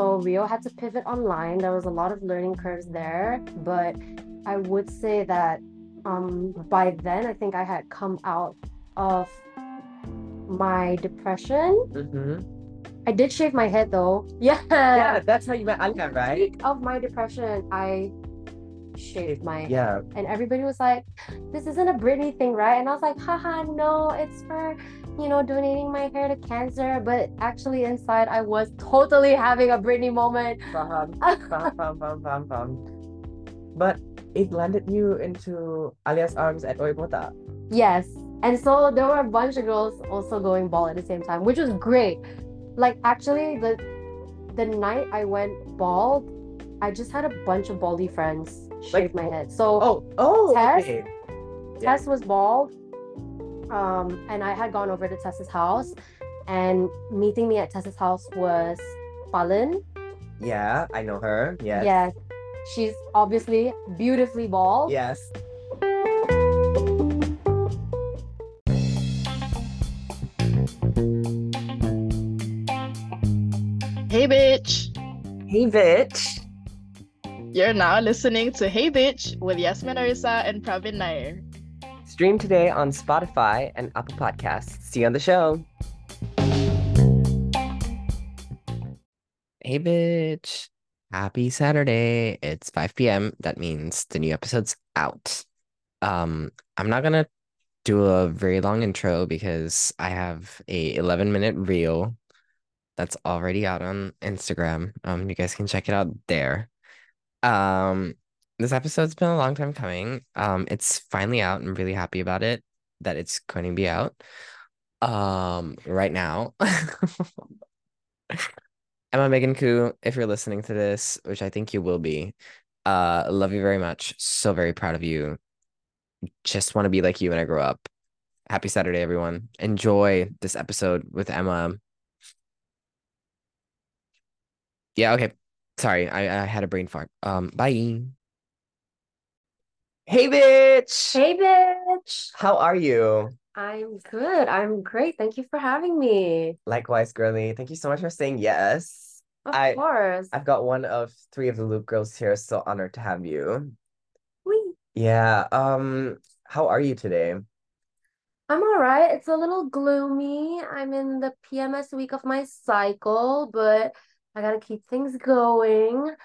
so Rio had to pivot online. There was a lot of learning curves there, but I would say that um, by then I think I had come out of my depression. Mm-hmm. I did shave my head though. Yeah. Yeah, that's how you met Anya, right? Of my depression, I shaved my Yeah. and everybody was like, "This isn't a Britney thing, right?" And I was like, "Haha, no, it's for you know donating my hair to cancer." But actually, inside, I was totally having a Britney moment. Faham, faham, faham, faham, faham. But it landed you into Alia's arms at Oibota. yes, and so there were a bunch of girls also going bald at the same time, which was great. Like actually, the the night I went bald, I just had a bunch of baldy friends shave my head. So Oh, oh, Tess? okay. Tess was bald. Um, and I had gone over to Tessa's house, and meeting me at Tessa's house was Falin. Yeah, I know her. Yes. Yes, she's obviously beautifully bald. Yes. Hey, bitch. Hey, bitch. You're now listening to Hey Bitch with Yasmin Arisa and Pravin Nair. Stream today on Spotify and Apple Podcasts. See you on the show. Hey, bitch. Happy Saturday. It's 5 p.m. That means the new episode's out. Um, I'm not gonna do a very long intro because I have a 11 minute reel that's already out on Instagram. Um, you guys can check it out there. Um, this episode's been a long time coming. Um, it's finally out. I'm really happy about it that it's going to be out. Um, right now. Emma Megan Khoo, if you're listening to this, which I think you will be, uh, love you very much. So very proud of you. Just want to be like you when I grow up. Happy Saturday, everyone. Enjoy this episode with Emma. Yeah, okay. Sorry, I, I had a brain fart. Um, bye. Hey, bitch. Hey, bitch. How are you? I'm good. I'm great. Thank you for having me. Likewise, girly. Thank you so much for saying yes. Of I- course. I've got one of three of the Loop girls here, so honored to have you. Whee. Yeah, um, how are you today? I'm all right. It's a little gloomy. I'm in the PMS week of my cycle, but I gotta keep things going.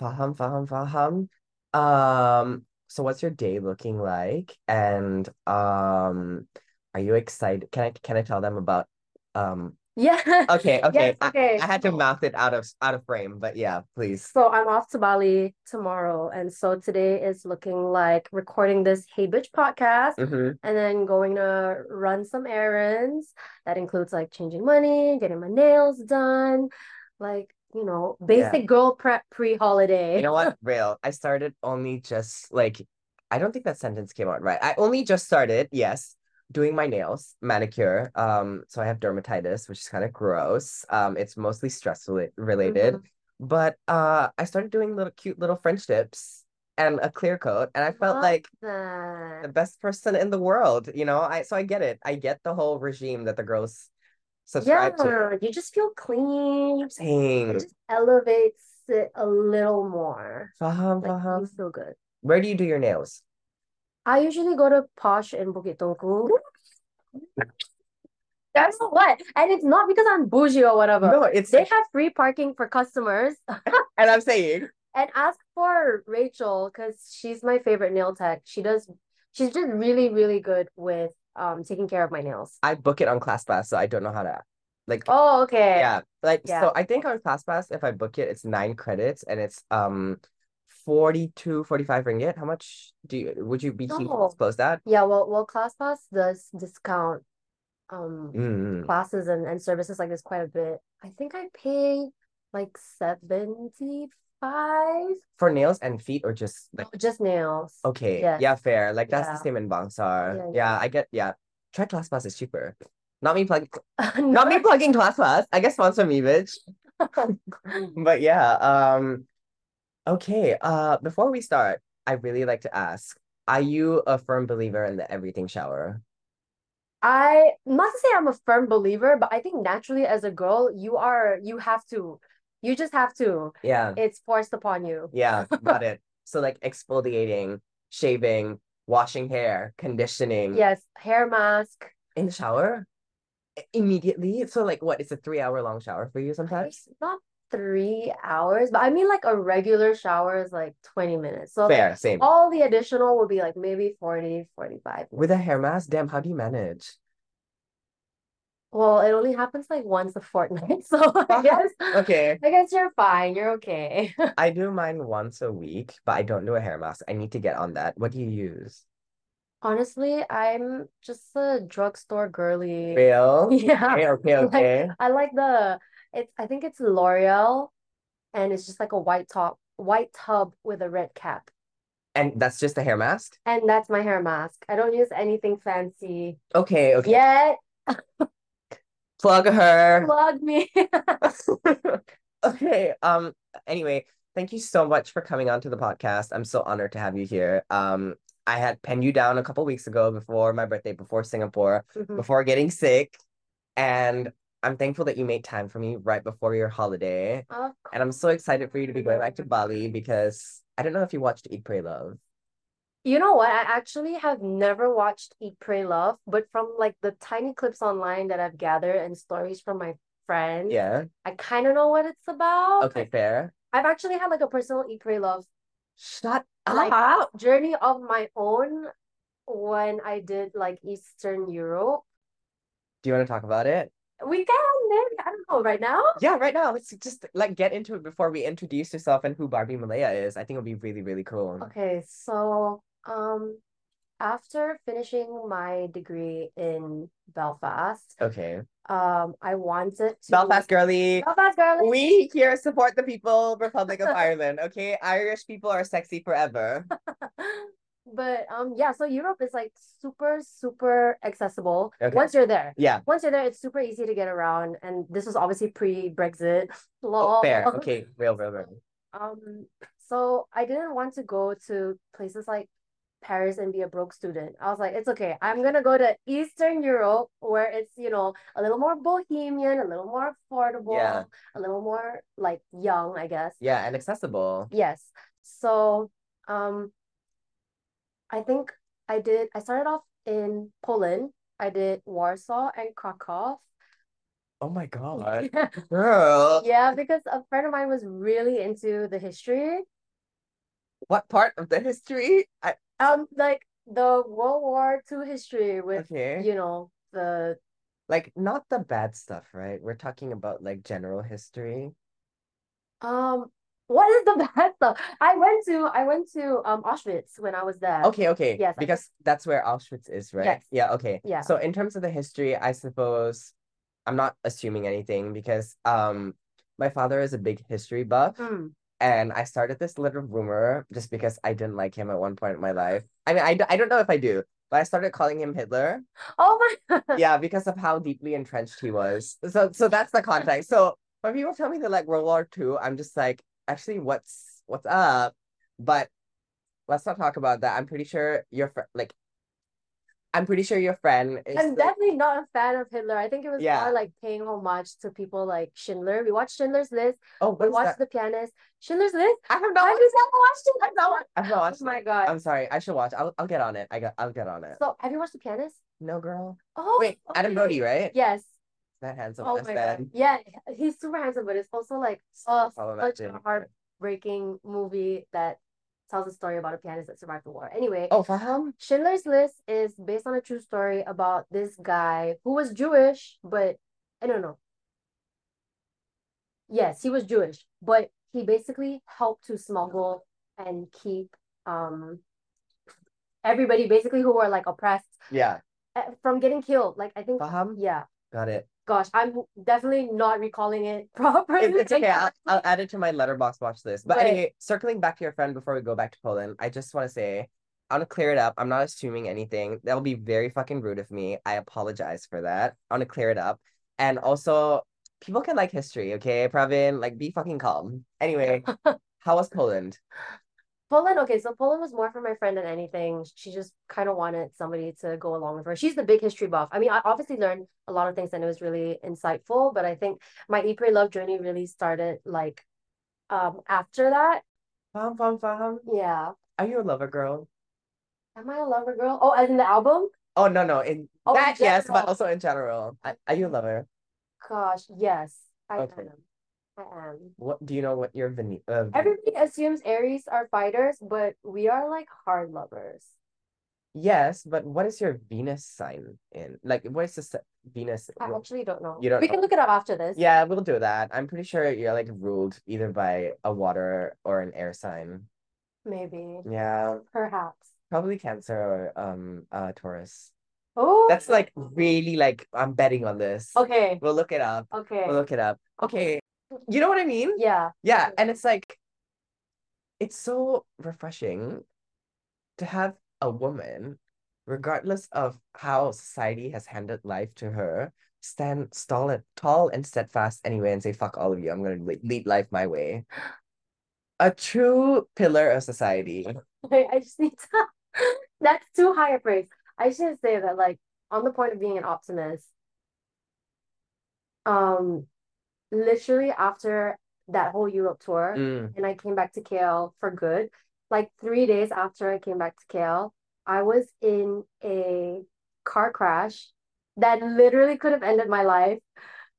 Faham, faham, faham. Um, so what's your day looking like? And um, are you excited? Can I can I tell them about um Yeah. okay, okay. Yes, I- okay. I had to mouth it out of out of frame, but yeah, please. So I'm off to Bali tomorrow, and so today is looking like recording this Hey Bitch podcast Mm-hmm. and then going to run some errands. That includes like changing money, getting my nails done, like, you know, basic girl prep pre-holiday. You know what? Real. I started only just like I don't think that sentence came out right. I only just started, yes, doing my nails, manicure. Um, so I have dermatitis, which is kind of gross. Um, it's mostly stress rela- related. Mhm. But uh I started doing little cute little French tips and a clear coat, and I felt Love like the best person in the world, you know? I so I get it. I get the whole regime that the girls subscribe to. Yeah, you just feel clean. It just elevates it a little more. faham, Like you feel good. Where do you do your nails? I usually go to Posh in Bukit Tunku. That's what, and it's not because I'm bougie or whatever. No, it's They have free parking for customers, and I'm saying and ask for Rachel because she's my favorite nail tech. She does, she's just really, really good with um taking care of my nails. I book it on ClassPass, so I don't know how to like Oh, okay. yeah. Like Yeah. so I think on ClassPass, if I book it, it's nine credits and it's um 42, 45 ringgit. How much do you would you be keen to No. disclose that? Yeah, well, well, ClassPass does discount um Mm. classes and, and services like this quite a bit. I think I pay like 75 For nails and feet or just like just nails. okay. Yes. Yeah, fair. Like that's the same in Bangsar. Yeah, Yeah, yeah. I get yeah. Try ClassPass is cheaper. Not me plugging No. not me plugging ClassPass. I guess sponsor me, bitch. But yeah, um, okay. Uh, before we start, I really like to ask, are you a firm believer in the everything shower? I not to say I'm a firm believer, but I think naturally as a girl, you are you have to You just have to. Yeah. It's forced upon you. Yeah, got it. So like exfoliating, shaving, washing hair, conditioning. Yes, hair mask. In the shower? Immediately. So like what? It's a three hour long shower for you sometimes? It's not three hours, but I mean like a regular shower is like 20 minutes. So like, Fair, same. all the additional would be like maybe 40, 45 With a hair mask, damn, how do you manage? Well, it only happens like once a fortnight, so I guess Okay. I guess you're fine. You're okay. I do mine once a week, but I don't do a hair mask. I need to get on that. What do you use? Honestly, I'm just a drugstore girly. Real? Yeah. Okay, okay, Like, okay. I like the it's I think it's L'Oreal and it's just like a white top, white tub with a red cap. And that's just a hair mask? And that's my hair mask. I don't use anything fancy Okay, okay. yet. Plug her. Plug me. Okay. Um, anyway, thank you so much for coming on to the podcast. I'm so honored to have you here. Um, I had penned you down a couple weeks ago before my birthday, before Singapore, Mhm. before getting sick. And I'm thankful that you made time for me right before your holiday. And I'm so excited for you to be going back to Bali because I don't know if you watched Eat, Pray, Love. You know what? I actually have never watched Eat, Pray, Love, but from like the tiny clips online that I've gathered and stories from my friends, Yeah. I kind of know what it's about. Okay, fair. I've actually had like a personal Eat, Pray, Love Shut Like- up. journey of my own when I did like Eastern Europe. Do you want to talk about it? We can maybe, I don't know, right now? Yeah, right now. Let's just like get into it before we introduce yourself and who Barbie Malaya is. I think it'll be really, really cool. Okay, so um after finishing my degree in Belfast, Okay. um I wanted to Belfast girly. Belfast girl. We here support the people, Republic of Ireland. Okay, Irish people are sexy forever. But um yeah, so Europe is like super super accessible Okay. once you're there. Yeah. Once you're there, it's super easy to get around, and this was obviously pre-Brexit. Oh, Lol. fair. Okay, real, real, real. Um, so I didn't want to go to places like Paris and be a broke student. I was like, it's okay. I'm gonna go to Eastern Europe where it's, you know, a little more bohemian, a little more affordable, Yeah. a little more like young, I guess. Yeah, and accessible. Yes. So, um, I think I did, I started off in Poland. I did Warsaw and Krakow. Oh my God. Girl. Yeah, because a friend of mine was really into the history. What part of the history? I Um, like the World War II history with, okay. you know, the Like not the bad stuff, right? We're talking about like general history. um what is the bad stuff? I went to I went to um Auschwitz when I was there. Okay, okay. Yes, I- Because that's where Auschwitz is, right? Yes. Yeah, okay. Yeah. So in terms of the history, I suppose I'm not assuming anything because um my father is a big history buff Mm. And I started this little rumor just because I didn't like him at one point in my life. I mean, I, I don't know if I do, but I started calling him Hitler. Oh my Yeah, because of how deeply entrenched he was. So so that's the context. So when people tell me they like World War II, I'm just like, actually, what's what's up? But let's not talk about that. I'm pretty sure your friend, like, I'm pretty sure your friend is I'm like- definitely not a fan of Hitler. I think it was Yeah. more like paying homage to people like Schindler. We watched Schindler's List. oh, We watched that? The Pianist. Schindler's List. I have not Have watched it. watched it? I've not, watched. I've not Oh watched my. God. I'm sorry. I should watch. I'll I'll get on it. I got. I'll get on it. So have you watched The Pianist? No, girl. Oh, Wait, Adam. Brody, right? Yes. That handsome Oh my man. God. Yeah, he's super handsome, but it's also like oh, such a heartbreaking movie that tells a story about a pianist that survived the war. Anyway, Oh, Faham? Schindler's List is based on a true story about this guy who was Jewish, but I don't know. Yes, he was Jewish, but he basically helped to smuggle and keep um everybody basically who were like oppressed Yeah. uh, from getting killed. Like I think, Faham? yeah. Got it. Gosh, I'm definitely not recalling it properly. It- it's okay. I'll, I'll add it to my Letterboxd watch list. But But- anyway, circling back to your friend before we go back to Poland, I just want to say, I want to clear it up. I'm not assuming anything. That will be very fucking rude of me. I apologize for that. I want to clear it up. And also, people can like history, okay, Pravin? Like, be fucking calm. Anyway, how was Poland? Poland, okay, so Poland was more for my friend than anything. She just kind of wanted somebody to go along with her. She's the big history buff. I mean, I obviously learned a lot of things and it was really insightful, but I think my Pray Love journey really started like um after that. Fam, fam, fam. Yeah. Are you a lover girl? Am I a lover girl? Oh, as in the album? Oh no, no. In Oh, in that, yes, but also in general. Are, are you a lover? Gosh, yes, I Okay. am. Am. What do you know what your Vene- uh, Everybody assumes Aries are fighters, but we are like hard lovers. Yes, but what is your Venus sign in? Like, what is the Venus? I actually don't know. You don't we know? can look it up after this. Yeah, we'll do that. I'm pretty sure you're like ruled either by a water or an air sign. Maybe. Yeah, Perhaps. probably Cancer or um uh Taurus. Oh, That's like really like I'm betting on this. okay. We'll look it up. Okay. We'll look it up. Okay. You know what I mean? Yeah. Yeah, and it's like it's so refreshing to have a woman, regardless of how society has handed life to her, stand stall it tall and steadfast anyway and say, fuck all of you. I'm gonna lead life my way. A true pillar of society. Wait, I just need to. That's too high a praise. I to say that, like, on the point of being an optimist, um, literally after that whole Europe tour, Mm. and I came back to KL for good, like three days after I came back to KL, I was in a car crash that literally could have ended my life.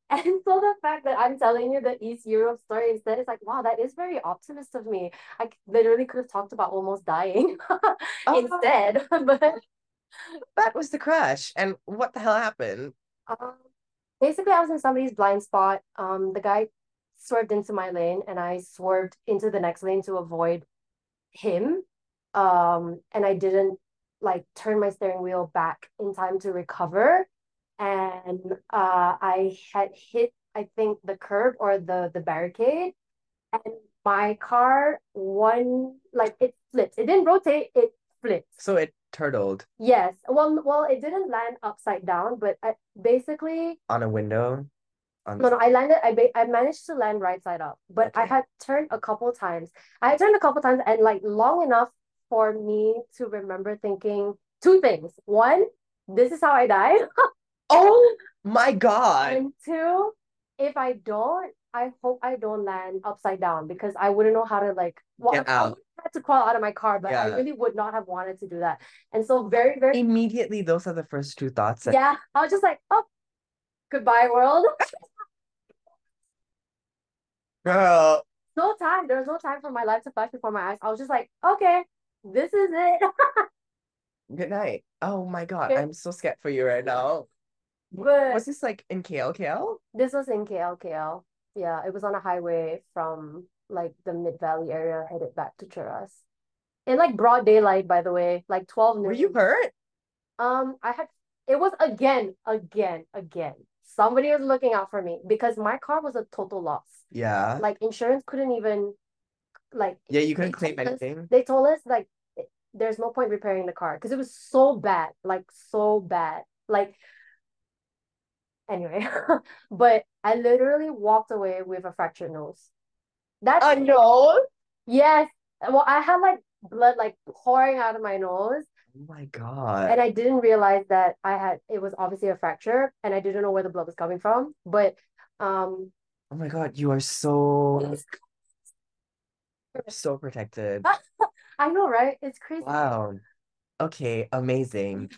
And so the fact that I'm telling you the East Europe story instead is like, wow, that is very optimist of me. I literally could have talked about almost dying Oh, instead. But that was the crash. And what the hell happened? um, basically, I was in somebody's blind spot. Um, the guy swerved into my lane, and I swerved into the next lane to avoid him. Um, and I didn't like turn my steering wheel back in time to recover. And uh, I had hit, I think, the curb or the the barricade, and my car one like it flipped. It didn't rotate, it flipped. So it turtled Yes. Well, well, it didn't land upside down, but I, basically, on a window. On no, no, I landed. I ba I managed to land right side up, but I had turned a couple times. I had turned a couple times, and like long enough for me to remember thinking two things. One, this is how I died, Oh my God. and two, if I don't, I hope I don't land upside down because I wouldn't know how to like. Well, Get I out. had to crawl out of my car, but I really would not have wanted to do that. And so, very, very Immediately, those are the first two thoughts that Yeah, I was just like, oh, goodbye, world. girl. No time. There was no time for my life to flash before my eyes. I was just like, okay, this is it. Good night. Oh my God, Okay. I'm so scared for you right now. But Was this like in KL, KL? this was in KL, KL. Yeah, it was on a highway from like the Mid Valley area headed back to Cheras. In like broad daylight, by the way, like 12 Were you hurt? Um, I had it was again, again, again. Somebody was looking out for me because my car was a total loss. Yeah. Like insurance couldn't even like Yeah, you couldn't claim told us- anything. they told us like there's no point repairing the car because it was so bad, like so bad. Like anyway, but I literally walked away with a fractured nose. That's I know. yes. Well, I had like blood like pouring out of my nose, Oh my God. and I didn't realize that I had it was obviously a fracture, and I didn't know where the blood was coming from. But um, Oh my God, you are so you're so protected. I know, right? It's crazy. Wow. Okay, amazing.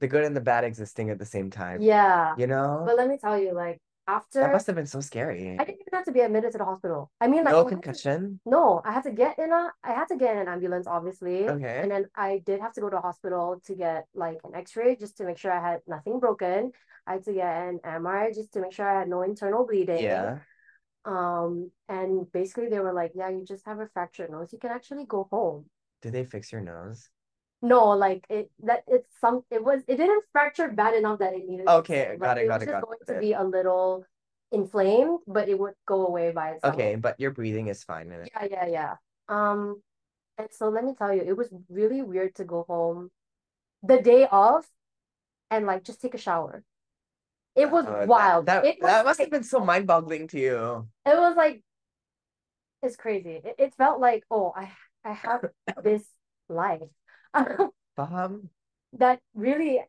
The good and the bad existing at the same time. Yeah. You know? But let me tell you, like after That must have been so scary. I didn't even have to be admitted to the hospital. I mean, like No I to- concussion? no, I had to get in a I had to get in an ambulance, obviously. Okay. And then I did have to go to a hospital to get like an x-ray just to make sure I had nothing broken. I had to get an MRI just to make sure I had no internal bleeding. Yeah. Um, and basically they were like, yeah, you just have a fractured nose. You can actually go home. Did they fix your nose? No, like it that it's some it was it didn't fracture bad enough that it needed Okay, got Like, it, got it, just got going it. to be a little inflamed, but it would go away by itself. Okay, but your breathing is fine in it. Yeah, yeah, yeah. Um, and so let me tell you, it was really weird to go home the day of and like just take a shower. It was Uh, wild. That, It was that must have been so mind-boggling to you. it was like it's crazy. It, it felt like, oh, I I have this life Faham? Um, that really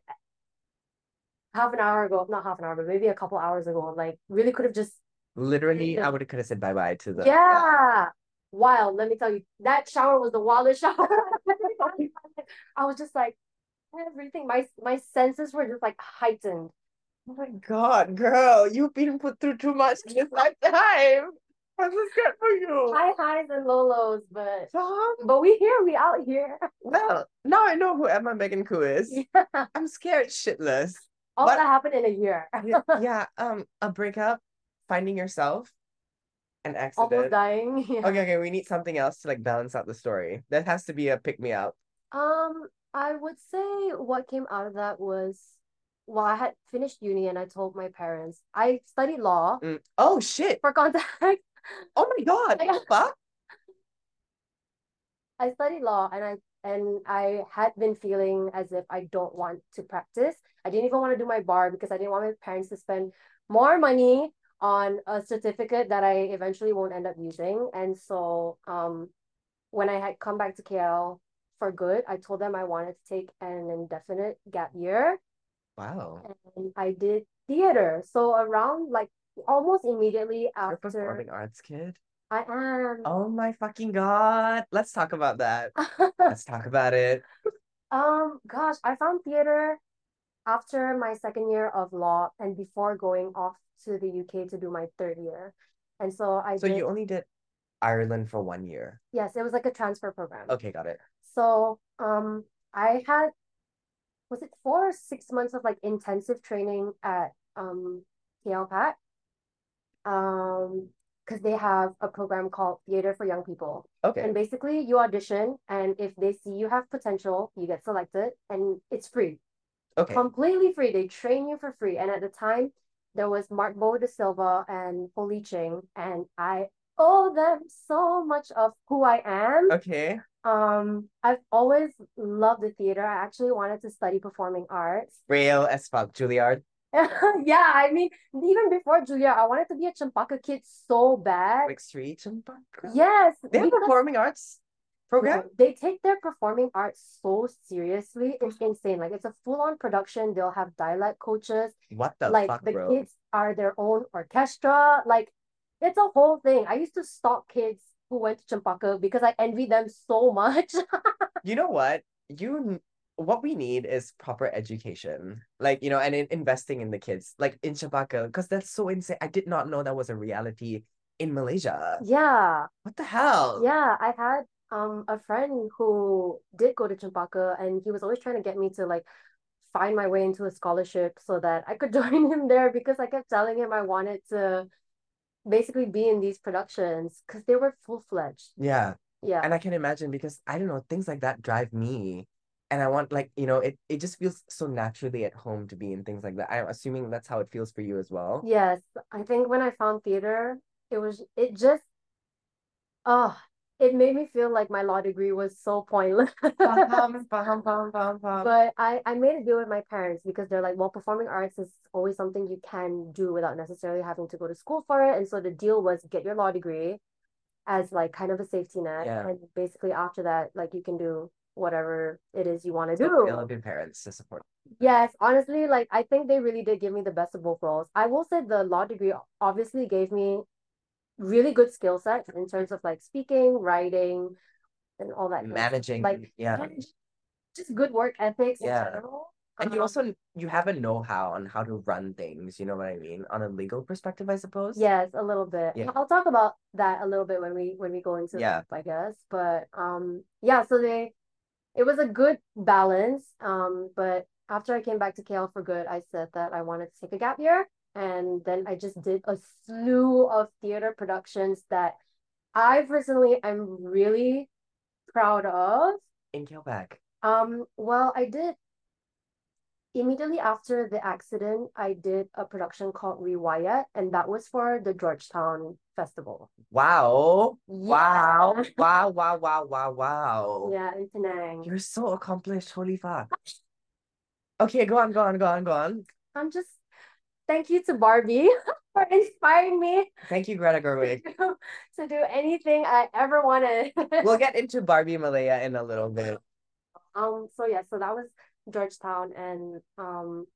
half an hour ago, not half an hour, but maybe a couple hours ago, like really could have just Literally. I would have could have said bye bye to the yeah. Wild. Let me tell you, that shower was the wildest shower. I was just like everything. My my senses were just like heightened. Oh my God, girl, you've been put through too much in this lifetime. I'm so scared for you. High highs and low lows, but but we here, we out here. Well, now I know who Emma Megan Khoo is. Yeah. I'm scared shitless. All What- that happened in a year. Yeah, um, a breakup, finding yourself, an accident, Almost dying. Yeah. Okay, okay, we need something else to like balance out the story. That has to be a pick me up. Um, I would say what came out of that was, well, I had finished uni and I told my parents I studied law Mm. Oh shit! for context. Oh my God! What the fuck? I studied law and I and I had been feeling as if I don't want to practice. I didn't even want to do my bar because I didn't want my parents to spend more money on a certificate that I eventually won't end up using. And so um when I had come back to KL for good, I told them I wanted to take an indefinite gap year Wow. and I did theater. So around like almost immediately You're after performing arts kid. I am Oh my fucking God. Let's talk about that. Let's talk about it. Um, gosh, I found theater after my second year of law and before going off to the UK to do my third year. And so I So did, you only did Ireland for one year. yes, it was like a transfer program. Okay, got it. So, um, I had, was it four or six months of like intensive training at um KLPAC? Um, because they have a program called Theater for Young People. Okay. And basically, you audition, and if they see you have potential, you get selected, and it's free. Okay. completely free. They train you for free. And at the time, there was Mark Beau de Silva and Poli Ching, and I owe them so much of who I am. Okay. Um, I've always loved the theater. I actually wanted to study performing arts. Real as fuck, Juilliard. Yeah, I mean, even before Juilliard, I wanted to be a Cempaka kid so bad. Like street Cempaka. Yes, They have performing arts program? No, they take their performing arts so seriously. It's insane. Like it's a full-on production. They'll have dialect coaches. What the like fuck, the bro? kids are their own orchestra. Like it's a whole thing. I used to stalk kids who went to Cempaka because I envy them so much. You know what? You what we need is proper education. Like, you know, and in investing in the kids. Like in Cempaka, because that's so insane. I did not know that was a reality in Malaysia. yeah, What the hell? yeah. I had um a friend who did go to Cempaka and he was always trying to get me to like find my way into a scholarship so that I could join him there because I kept telling him I wanted to basically be in these productions because they were full-fledged. Yeah. Yeah. And I can imagine because I don't know, things like that drive me. And I want like, you know, it, it just feels so naturally at home to be in things like that. I'm assuming that's how it feels for you as well. Yes, I think when I found theater, it was it just oh, it made me feel like my law degree was so pointless. But I I made a deal with my parents because they're like, well, performing arts is always something you can do without necessarily having to go to school for it. And so the deal was get your law degree as like kind of a safety net. Yeah. And basically after that, like you can do whatever it is you want to do. love your parents to support. Yes, honestly, like I think they really did give me the best of both worlds. I will say the law degree obviously gave me really good skill sets in terms of like speaking, writing, and all that. kind of. Managing, like yeah. just good work ethics in Yeah. general. And you Um, also you have a know-how on how to run things, you know what I mean? On a legal perspective, I suppose. Yes, a little bit. Yeah. I'll talk about that a little bit when we when we go into Yeah. I guess. But um yeah, so they it was a good balance. Um, but after I came back to KL for good, I said that I wanted to take a gap year. And then I just did a slew of theater productions that I personally am really proud of. In KLPAC. Um, well, I did immediately after the accident, I did a production called Rewire, and that was for the Georgetown Festival. Wow. Wow. Yeah. Wow, wow, wow, wow, wow. Yeah, in Penang. You're so accomplished. Holy fuck. Okay, go on, go on, go on, go on. I'm just thank you to Barbie for inspiring me Thank you, Greta Gerwig. to, to do anything I ever wanted. We'll get into Barbie Malaya in a little bit. Um, so yeah, so that was Georgetown, and um,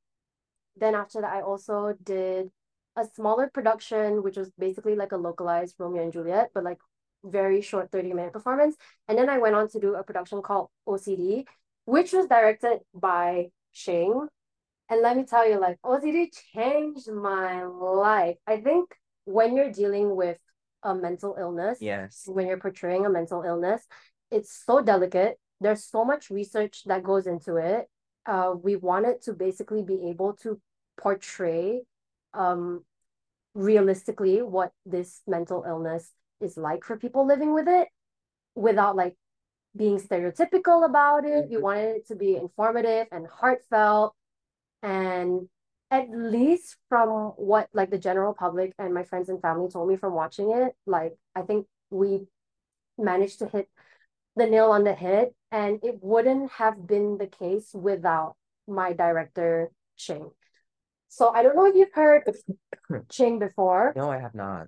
then after that, I also did a smaller production, which was basically like a localized Romeo and Juliet, but like very short 30 minute performance. And then I went on to do a production called OCD, which was directed by Shing. And let me tell you, like OCD changed my life. I think when you're dealing with a mental illness, Yes. when you're portraying a mental illness, it's so delicate. There's so much research that goes into it. Uh, we wanted to basically be able to portray um, realistically what this mental illness is like for people living with it without like being stereotypical about it. We Mhm. wanted it to be informative and heartfelt and at least from what like the general public and my friends and family told me from watching it, like I think we managed to hit the nail on the head and it wouldn't have been the case without my director Ching. So I don't know if you've heard of Ching before, No, I have not.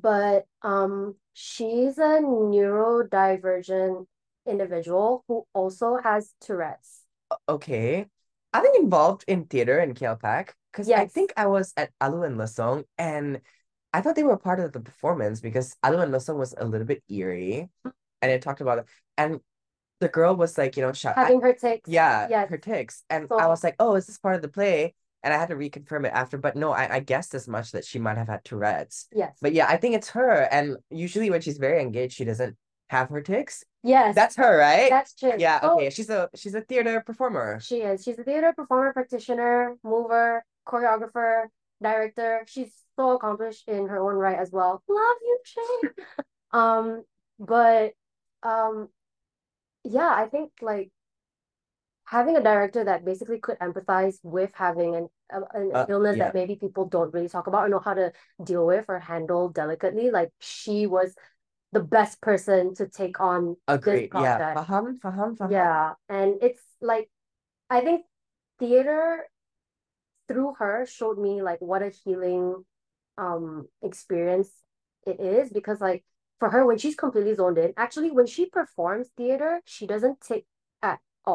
but um she's a neurodivergent individual who also has Tourette's. Okay. Are they involved in theater in KLPAC? Because I think I was at Alu and Lasong and I thought they were part of the performance because Alu and Lasong was a little bit eerie and it talked about it. And the girl was like, you know, shut Having her tics. yeah, Yes. her tics. And I was like, oh, is this part of the play? And I had to reconfirm it after, but no, I, I guessed as much that she might have had Tourette's. Yes. But yeah, I think it's her. And usually when she's very engaged, she doesn't have her tics. Yes. That's her, right? That's true. Yeah, So okay. She's a she's a theater performer. She is. She's a theater performer, practitioner, mover, choreographer, director. She's so accomplished in her own right as well. Love you, Ching. um, but um, yeah, I think like having a director that basically could empathize with having an an Uh, illness yeah. that maybe people don't really talk about or know how to deal with or handle delicately, like she was the best person to take on Agreed. Yeah. project. Faham, faham, faham. yeah, and it's like I think theater through her showed me like what a healing um experience it is because like for her when she's completely zoned in, actually when she performs theater, she doesn't take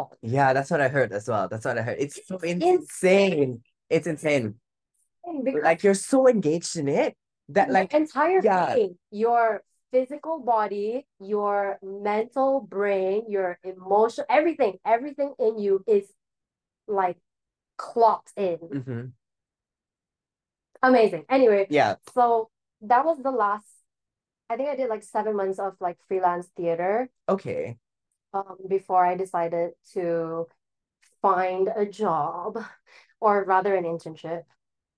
at. Yeah, that's what I heard as well. That's what I heard. It's so It's insane. It's insane. Because Like you're so engaged in it that like entire yeah. being, your physical body, your mental brain, your emotion, everything, everything in you is like clocked in. mhm. Amazing. Anyway, Yeah. so that was the last, I think I did like seven months of like freelance theater Okay. Um, before I decided to find a job or rather an internship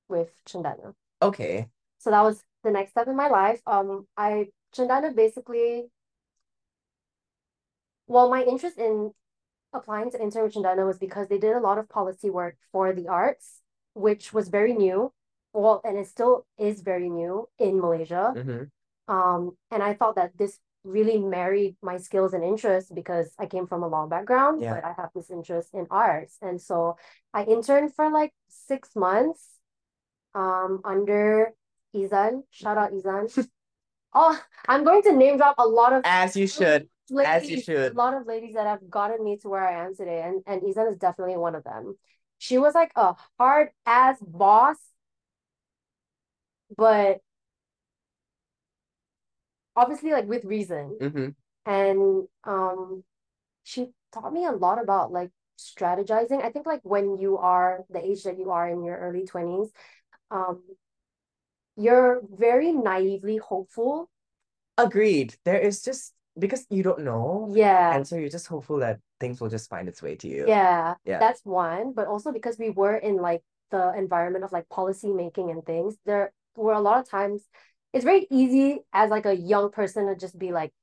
with Cendana. Okay. So that was the next step in my life. Um, I Cendana basically, well, my interest in applying to intern with Cendana was because they did a lot of policy work for the arts, which was very new. Well, and it still is very new in Malaysia. hmm Um, and I thought that this really married my skills and interests because I came from a law background, Yeah. but I have this interest in arts. And so I interned for like six months um under Izan. Shout out Izan. oh, I'm going to name drop a lot of As you should. As you should. a lot of ladies that have gotten me to where I am today, and and Izan is definitely one of them. She was like a hard ass boss, but obviously like with reason. hmm And um, she taught me a lot about like strategizing. I think like when you are the age that you are in your early 20s, um, you're very naively hopeful. Agreed. There is just because you don't know, Yeah. and so you're just hopeful that things will just find its way to you. Yeah, Yeah. that's one. But also because we were in like the environment of like policy making and things, there were a lot of times it's very easy as like a young person to just be like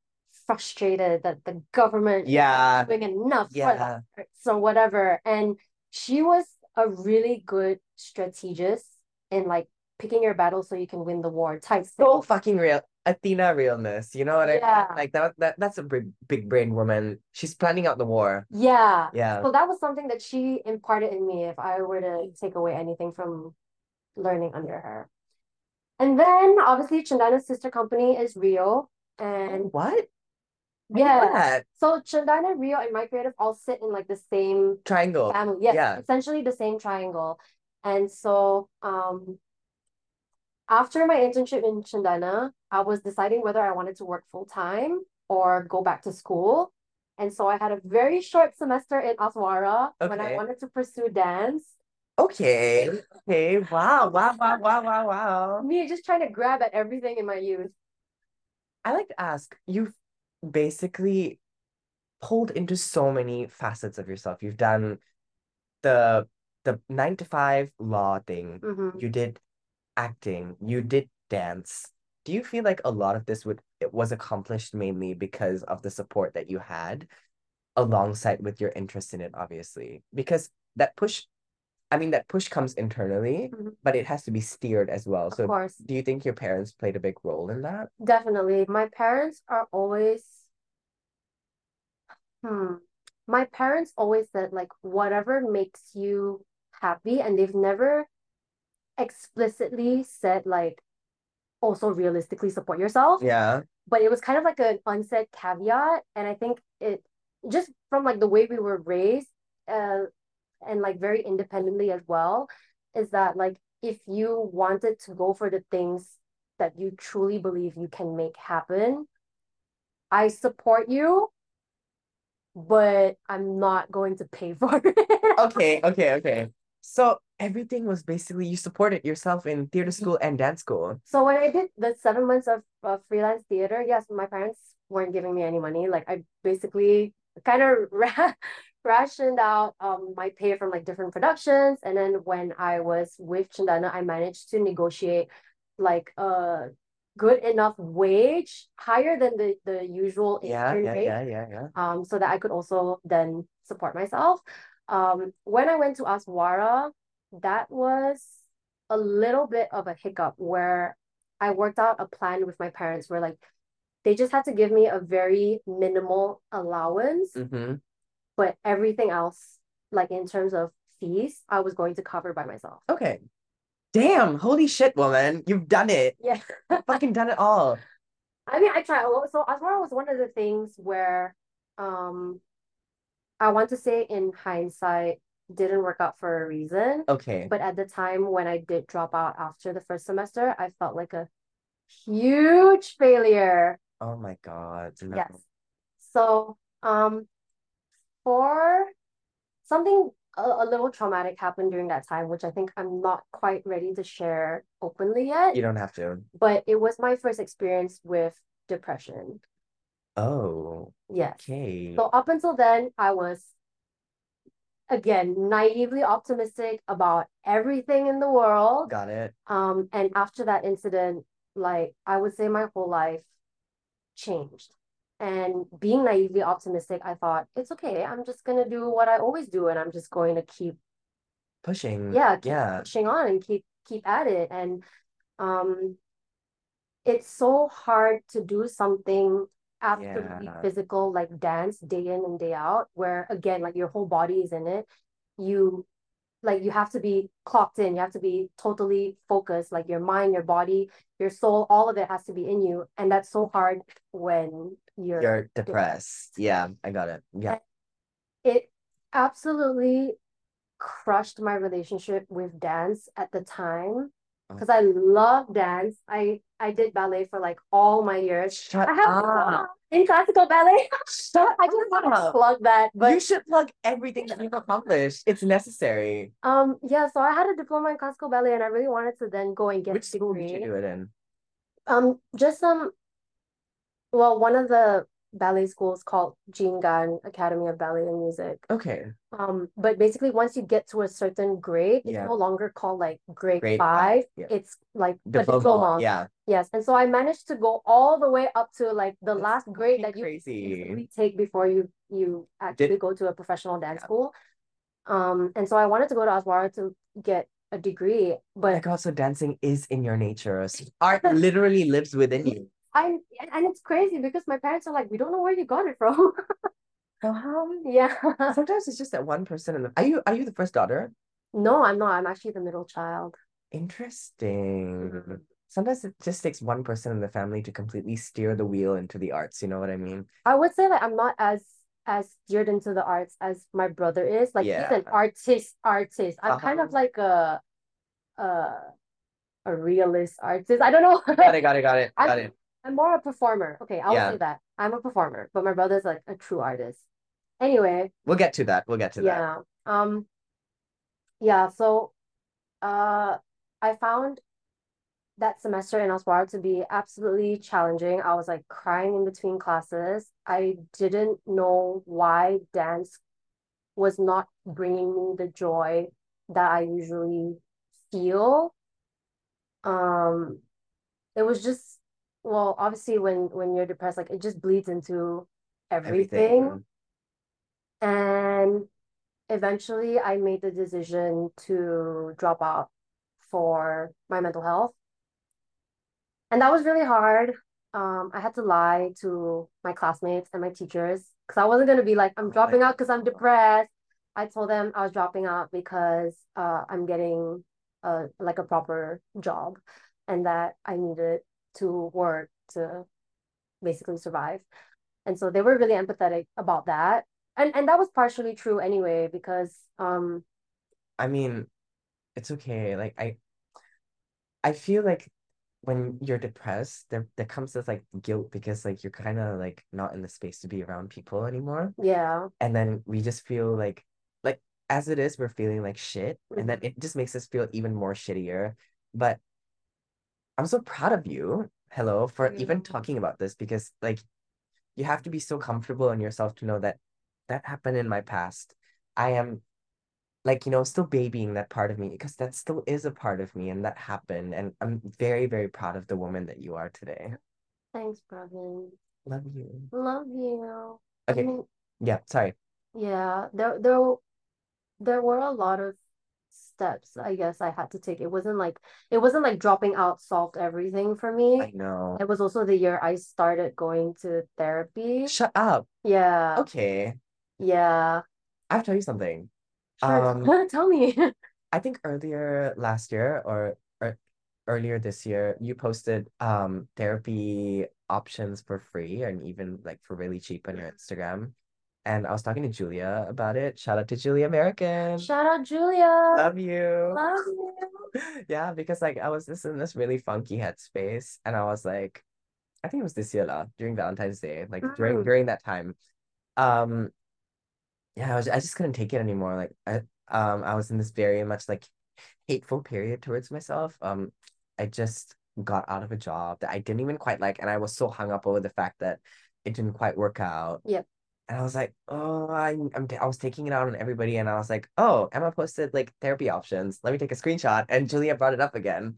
frustrated that the government is Yeah. doing enough for Yeah. arts or whatever. And she was a really good strategist in like picking your battle so you can win the war type So thing. fucking real. Athena realness. You know what I mean? Yeah. Like that that that's a big big brain woman. She's planning out the war. Yeah. Yeah. So that was something that she imparted in me if I were to take away anything from learning under her. And then obviously Cendana's sister company is Rio. And What? Yeah, so Cendana, Rio, and My Creative all sit in like the same Triangle. family. Yes, Yeah. essentially the same triangle. And so um after my internship in Cendana, I was deciding whether I wanted to work full time or go back to school. And so I had a very short semester in Aswara when I wanted to pursue dance. Okay. Okay. Wow. Wow. Wow. Wow. Wow. Wow. Me just trying to grab at everything in my youth. I like to ask, you've basically pulled into so many facets of yourself. You've done the the nine to five law thing. Mhm. You did acting. You did dance. Do you feel like a lot of this would it was accomplished mainly because of the support that you had alongside with your interest in it, obviously? Because that push, I mean, that push comes internally, Mhm. but it has to be steered as well. Of So course, do you think your parents played a big role in that? definitely. My parents are always, hmm, my parents always said like whatever makes you happy, and they've never explicitly said like also realistically support yourself. Yeah. but it was kind of like an unsaid caveat and i think it just from like the way we were raised uh and like very independently as well is that like if you wanted to go for the things that you truly believe you can make happen i support you but i'm not going to pay for it Okay, okay, okay. So everything was basically you supported yourself in theater school and dance school. So when I did the seven months of, of freelance theater, yes, my parents weren't giving me any money. Like I basically kind of ra rationed out um my pay from like different productions. And then when I was with Cendana, I managed to negotiate like a good enough wage, higher than the, the usual Yeah, intern yeah, rate yeah, yeah, yeah. um, so that I could also then support myself. Um, when I went to Aswara, that was a little bit of a hiccup where I worked out a plan with my parents where like they just had to give me a very minimal allowance, Mm-hmm. But everything else, like in terms of fees, I was going to cover by myself. Okay. Damn, holy shit, woman. You've done it. Yeah. Fucking done it all. I mean, I tried. So Aswara was one of the things where um I want to say in hindsight didn't work out for a reason. Okay. But at the time when I did drop out after the first semester, I felt like a huge failure. Oh my God. No. Yes. So um for something a, a little traumatic happened during that time, which I think I'm not quite ready to share openly yet. You don't have to. But it was my first experience with depression. Oh, Yes. okay. So up until then, I was again naively optimistic about everything in the world. Got it. Um, and after that incident, like I would say my whole life changed. And being naively optimistic, I thought it's okay. I'm just gonna do what I always do, and I'm just going to keep Pushing. yeah, keep Yeah. pushing on and keep keep at it. And um, it's so hard to do something absolutely Yeah. physical like dance day in and day out, where again, like your whole body is in it. You like you have to be clocked in, you have to be totally focused, like your mind, your body, your soul, all of it has to be in you. And that's so hard when you're You're depressed. Yeah, I got it. Yeah. it absolutely crushed my relationship with dance at the time Oh. because I love dance. I I did ballet for like all my years. Shut I have up. in classical ballet. Shut I just want to plug that, but You should plug everything that you've accomplished. It's necessary. um yeah, so I had a diploma in classical ballet and I really wanted to then go and get Which a school did you degree. do it in? Um just some well one of the ballet schools called Jingan Academy of Ballet and Music. Okay. Um, but basically, once you get to a certain grade, it's no longer called like grade Grade five. five, yeah. It's like a Diploma. diploma. Yeah. Yes. And so I managed to go all the way up to like the That's last grade that you crazy. take before you you actually go to a professional dance Yeah. school. Um, and so I wanted to go to Aswara to get a degree, but God, so dancing is in your nature. So Art literally lives within you. I and it's crazy because my parents are like, we don't know where you got it from. How? Yeah. Sometimes it's just that one person in the. Are you are you the first daughter? No, I'm not. I'm actually the middle child. Interesting. Mhm. Sometimes it just takes one person in the family to completely steer the wheel into the arts, you know what I mean? I would say like I'm not as as steered into the arts as my brother is. Like he's an artist, artist. I'm kind of Uh-huh. like a a a realist artist. I don't know. Got it, got it, got it, got I'm it. I'm more a performer. Okay, I will Yeah. say that. I'm a performer, but my brother's like a true artist. Anyway, We'll get to that. We'll get to that. yeah. Um yeah, so uh I found that semester in Aswara to be absolutely challenging. I was like crying in between classes. I didn't know why dance was not bringing me the joy that I usually feel. Um, it was just, well, obviously when when you're depressed, like it just bleeds into everything. Everything. And eventually I made the decision to drop out for my mental health. And that was really hard. Um, I had to lie to my classmates and my teachers because I wasn't gonna be like, I'm dropping out because I'm depressed. I told them I was dropping out because uh, I'm getting a, like a proper job and that I needed to work to basically survive. And so they were really empathetic about that. And and that was partially true anyway, because um I mean, it's okay. Like I I feel like when you're depressed, there there comes this like guilt because like you're kind of like not in the space to be around people anymore. yeah. And then we just feel like like as it is, we're feeling like shit. And then Mhm. it just makes us feel even more shittier. But I'm so proud of you, hello, for even talking about this because like you have to be so comfortable in yourself to know that that happened in my past. I am like, you know, still babying that part of me because that still is a part of me and that happened. And I'm very, very proud of the woman that you are today. Thanks, Pravin. Love you. Love you. I Okay, mean, yeah, sorry. yeah, there there there were a lot of steps I guess I had to take. It wasn't like it wasn't like dropping out solved everything for me. I know. It was also the year I started going to therapy. Shut up. Yeah. Okay. Yeah. I have to tell you something. Sure. Um, Tell me. I think earlier last year or, or earlier this year, you posted um therapy options for free and even like for really cheap on your Instagram. And I was talking to Julia about it. Shout out to Julia American. Shout out Julia. Love you. Love you. Yeah, because like I was just in this really funky headspace and I was like, I think it was this year lah, during Valentine's Day, like during Mm. during that time. Um, yeah, I was I just couldn't take it anymore. Like I um I was in this very much like hateful period towards myself. Um, I just got out of a job that I didn't even quite like, and I was so hung up over the fact that it didn't quite work out. Yep. And I was like, oh, I, I'm, I was taking it out on everybody, and I was like, oh, Emma posted like therapy options. Let me take a screenshot. And Julia brought it up again.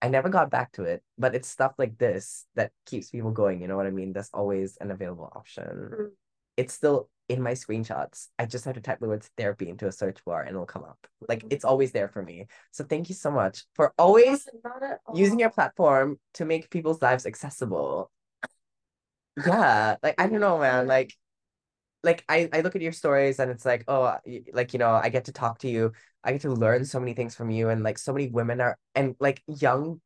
I never got back to it, but it's stuff like this that keeps people going. You know what I mean? That's always an available option. Mm. It's still in my screenshots. I just have to type the words therapy into a search bar and it'll come up. Like it's always there for me. So thank you so much for always using your platform to make people's lives accessible. Yeah, like I don't know, man. Like, like I I look at your stories and it's like, oh, like you know, I get to talk to you. I get to learn so many things from you, and like so many women are and like young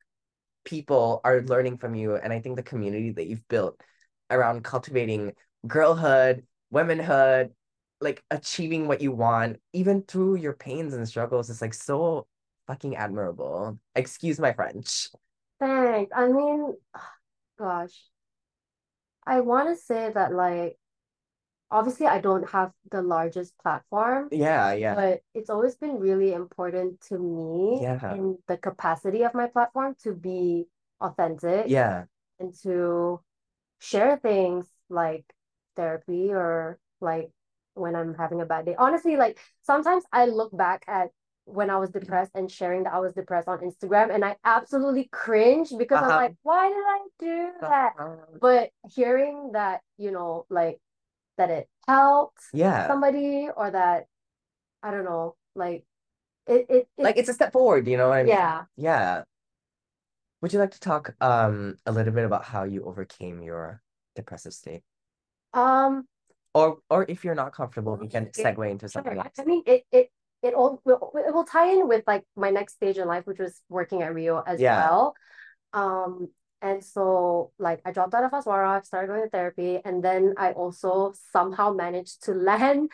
people are learning from you. And I think the community that you've built around cultivating girlhood, womanhood, like achieving what you want, even through your pains and struggles, is like so fucking admirable. Excuse my French. Thanks. I mean, gosh, I want to say that like obviously I don't have the largest platform, Yeah, yeah. but it's always been really important to me Yeah. in the capacity of my platform to be authentic Yeah. and to share things like therapy or like when I'm having a bad day. Honestly, like sometimes I look back at when I was depressed and sharing that I was depressed on Instagram and I absolutely cringe because I'm Uh-huh. like, why did I do that? Uh-huh. But hearing that, you know, like that it helped Yeah. somebody or that I don't know, like it it, it Like it's a step forward, you know what I mean? yeah. Yeah. Would you like to talk um a little bit about how you overcame your depressive state? Um Or or if you're not comfortable, we can segue into something I else. I mean, it it it all will it will tie in with like my next stage in life, which was working at Rio as Yeah. well. Um, and so like I dropped out of Aswara, I started going to therapy, and then I also somehow managed to land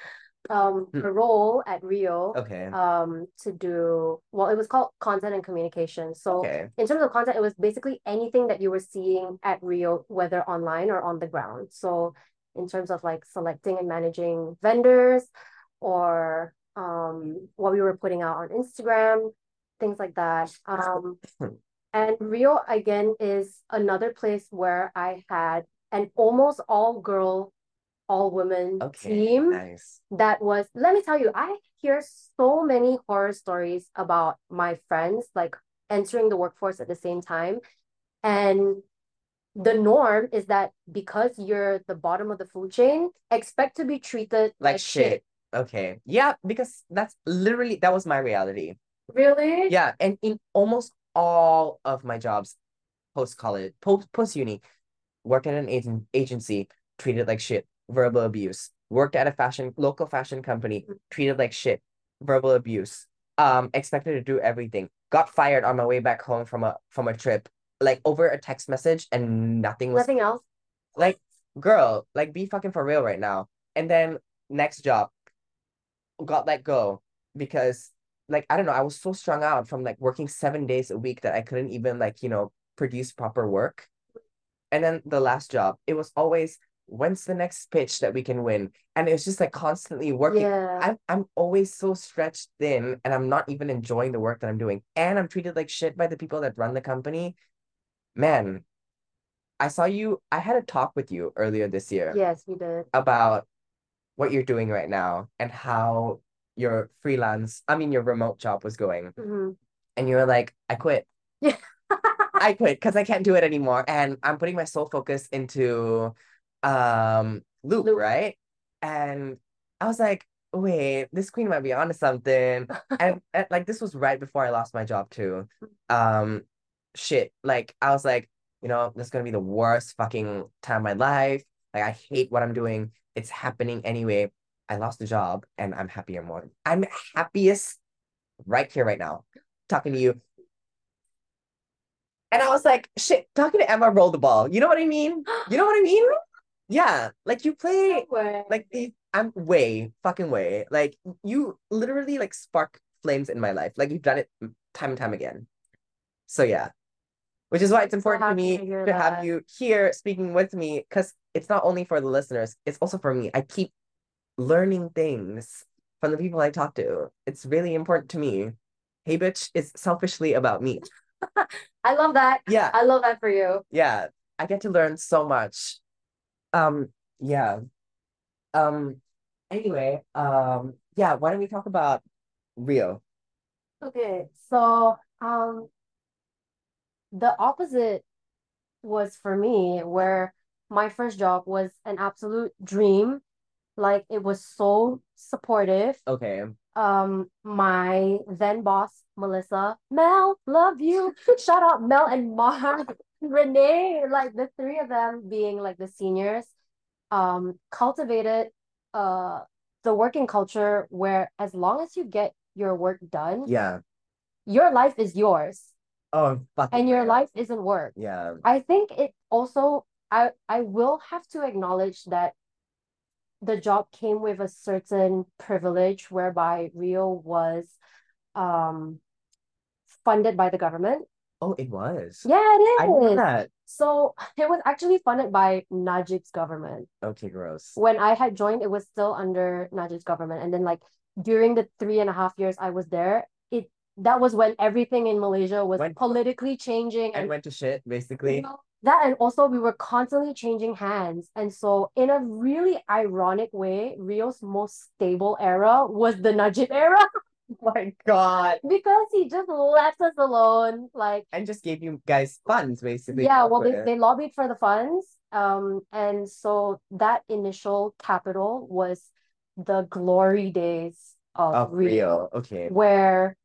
um Hmm. a role at Rio Okay. um to do well, it was called content and communication. So Okay. in terms of content, it was basically anything that you were seeing at Rio, whether online or on the ground. So in terms of like selecting and managing vendors or um what we were putting out on Instagram, things like that. Um and Rio again is another place where I had an almost all girl, all women Okay. team Nice. that was let me tell you i hear so many horror stories about my friends like entering the workforce at the same time and the norm is that because you're the bottom of the food chain expect to be treated Like shit. Okay. Yeah, because that's literally that was my reality. really Yeah, and in almost all of my jobs post college, post post uni, worked at an agent agency, treated like shit, verbal abuse. Worked at a fashion local fashion company, treated like shit, verbal abuse. Um, expected to do everything. Got fired on my way back home from a from a trip, like over a text message, and nothing was nothing else like, girl, like be fucking for real right now. And then next job, got let go because like I don't know, I was so strung out from like working seven days a week that I couldn't even like, you know, produce proper work. And then the last job, it was always when's the next pitch that we can win? And it was just like constantly working. yeah I'm I'm always so stretched thin and I'm not even enjoying the work that I'm doing. And I'm treated like shit by the people that run the company. Man, I saw you, I had a talk with you earlier this year yes we did about what you're doing right now and how your freelance, I mean your remote job was going. Mhm. And you were like, I quit. yeah I quit because I can't do it anymore. And I'm putting my sole focus into um Loop, Loop. right? And I was like, wait, this queen might be onto something. and, and like this was right before I lost my job too. Um shit. Like I was like, you know, this is gonna be the worst fucking time of my life. Like I hate what I'm doing. It's happening anyway. I lost the job and I'm happier more. I'm happiest right here, right now, talking to you. And I was like, shit, talking to Emma rolled the ball. You know what I mean? You know what I mean? Yeah. Like you play Somewhere. like I'm way, fucking way. Like you literally like spark flames in my life. Like you've done it time and time again. So yeah. Which is why it's So important to happy me to to have you here speaking with me because it's not only for the listeners, it's also for me. I keep learning things from the people I talk to. It's really important to me. Hey bitch is selfishly about me. I love that. Yeah. I love that for you. yeah i get to learn so much um yeah um anyway um yeah why don't we talk about rio Okay, so um the opposite was for me where my first job was an absolute dream. Like it was so supportive. okay Um my then boss, Melissa, Mel, love you. Shout out Mel and Mark, Renee, like the three of them being like the seniors, um, cultivated uh the working culture where as long as you get your work done, yeah your life is yours oh fuck and your life isn't work. yeah I think it also I I will have to acknowledge that the job came with a certain privilege whereby Rio was um funded by the government. oh it was Yeah, it i didn't know that So it was actually funded by Najib's government. okay gross When I had joined, it was still under Najib's government. And then like during the three and a half years I was there, it that was when everything in Malaysia was politically changing and and went to shit basically Well, that and also we were constantly changing hands. And so in a really ironic way, Rio's most stable era was the Najib era oh my god because he just left us alone. Like and just gave you guys funds basically yeah, well they, they lobbied for the funds. Um, and so that initial capital was the glory days of of Rio rio okay where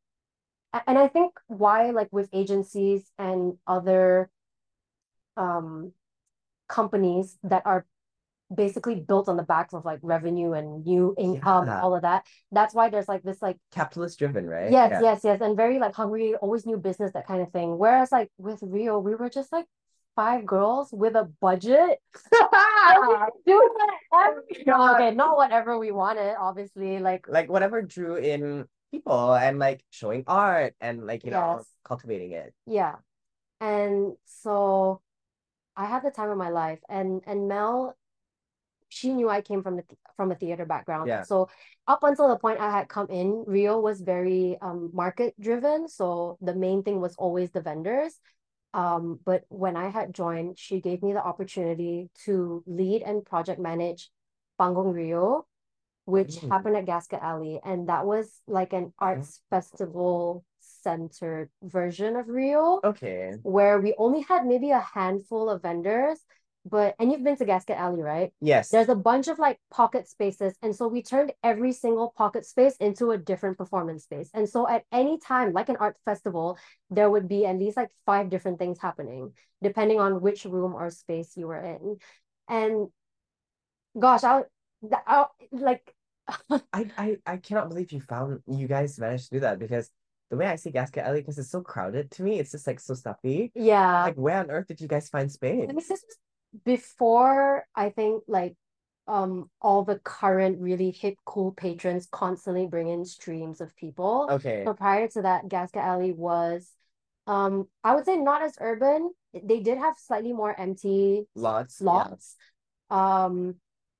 and I think why like with agencies and other um companies that are basically built on the backs of like revenue and new income, Yeah. all of that. That's why there's like this like Capitalist driven, right? yes, Yeah. yes, yes, and very like hungry, always new business, that kind of thing. Whereas like with Rio, we were just like five girls with a budget. Do whatever. Okay, not whatever we wanted, obviously. Like Like whatever drew in people and like showing art and like, you know, cultivating it. Yeah. And so I had the time of my life and and Mel she knew I came from the th- from a theater background. Yeah. So up until the point I had come in, Rio was very um market driven. So the main thing was always the vendors. Um, but when I had joined, she gave me the opportunity to lead and project manage Panggung Rio, which Mm. happened at Gasket Alley. And that was like an arts festival centered version of Rio Okay. where we only had maybe a handful of vendors, but and you've been to Gasket Alley, right? Yes. There's a bunch of like pocket spaces, and so we turned every single pocket space into a different performance space. And so at any time, like an art festival, there would be at least like five different things happening, depending on which room or space you were in. And gosh, I, I like I, I I cannot believe you found you guys managed to do that because the way I see Gasket Alley, because it's so crowded to me, it's just like so stuffy. yeah. Like where on earth did you guys find space? This was before I think like um all the current really hip cool patrons constantly bring in streams of people. Okay. So prior to that, Gasket Alley was um I would say not as urban. They did have slightly more empty Lots. yeah. Um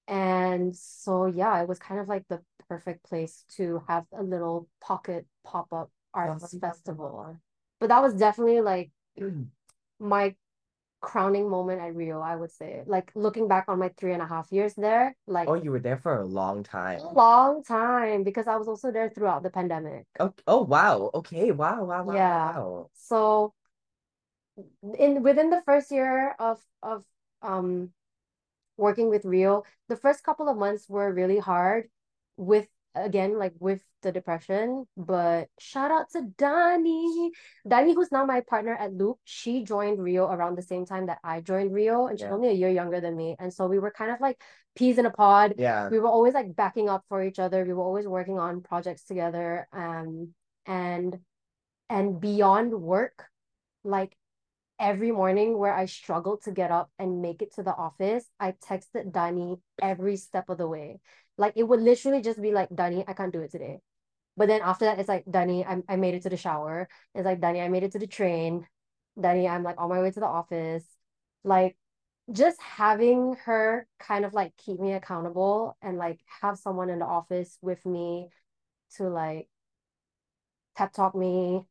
and so yeah, it was kind of like the perfect place to have a little pocket pop-up arts festival. But that was definitely like my crowning moment at Rio, I would say. Like looking back on my three and a half years there, like Oh, you were there for a long time. a long time because I was also there throughout the pandemic. Oh, oh wow. Okay. Wow, wow, wow, Yeah. wow. So in within the first year of of um working with Rio, the first couple of months were really hard with again like with the depression. But shout out to Dani. Dani, who's now my partner at Loop, she joined Rio around the same time that I joined Rio, and she's Yeah. only a year younger than me. And so we were kind of like peas in a pod. Yeah. We were always like backing up for each other. We were always working on projects together. Um and and beyond work, like every morning where I struggled to get up and make it to the office, I texted Dani every step of the way. Like it would literally just be like, Danny, I can't do it today. But then after that, it's like, Danny, I, I made it to the shower. It's like, Danny, I made it to the train. Danny, I'm like on my way to the office. Like just having her kind of like keep me accountable and like have someone in the office with me to like tap talk me,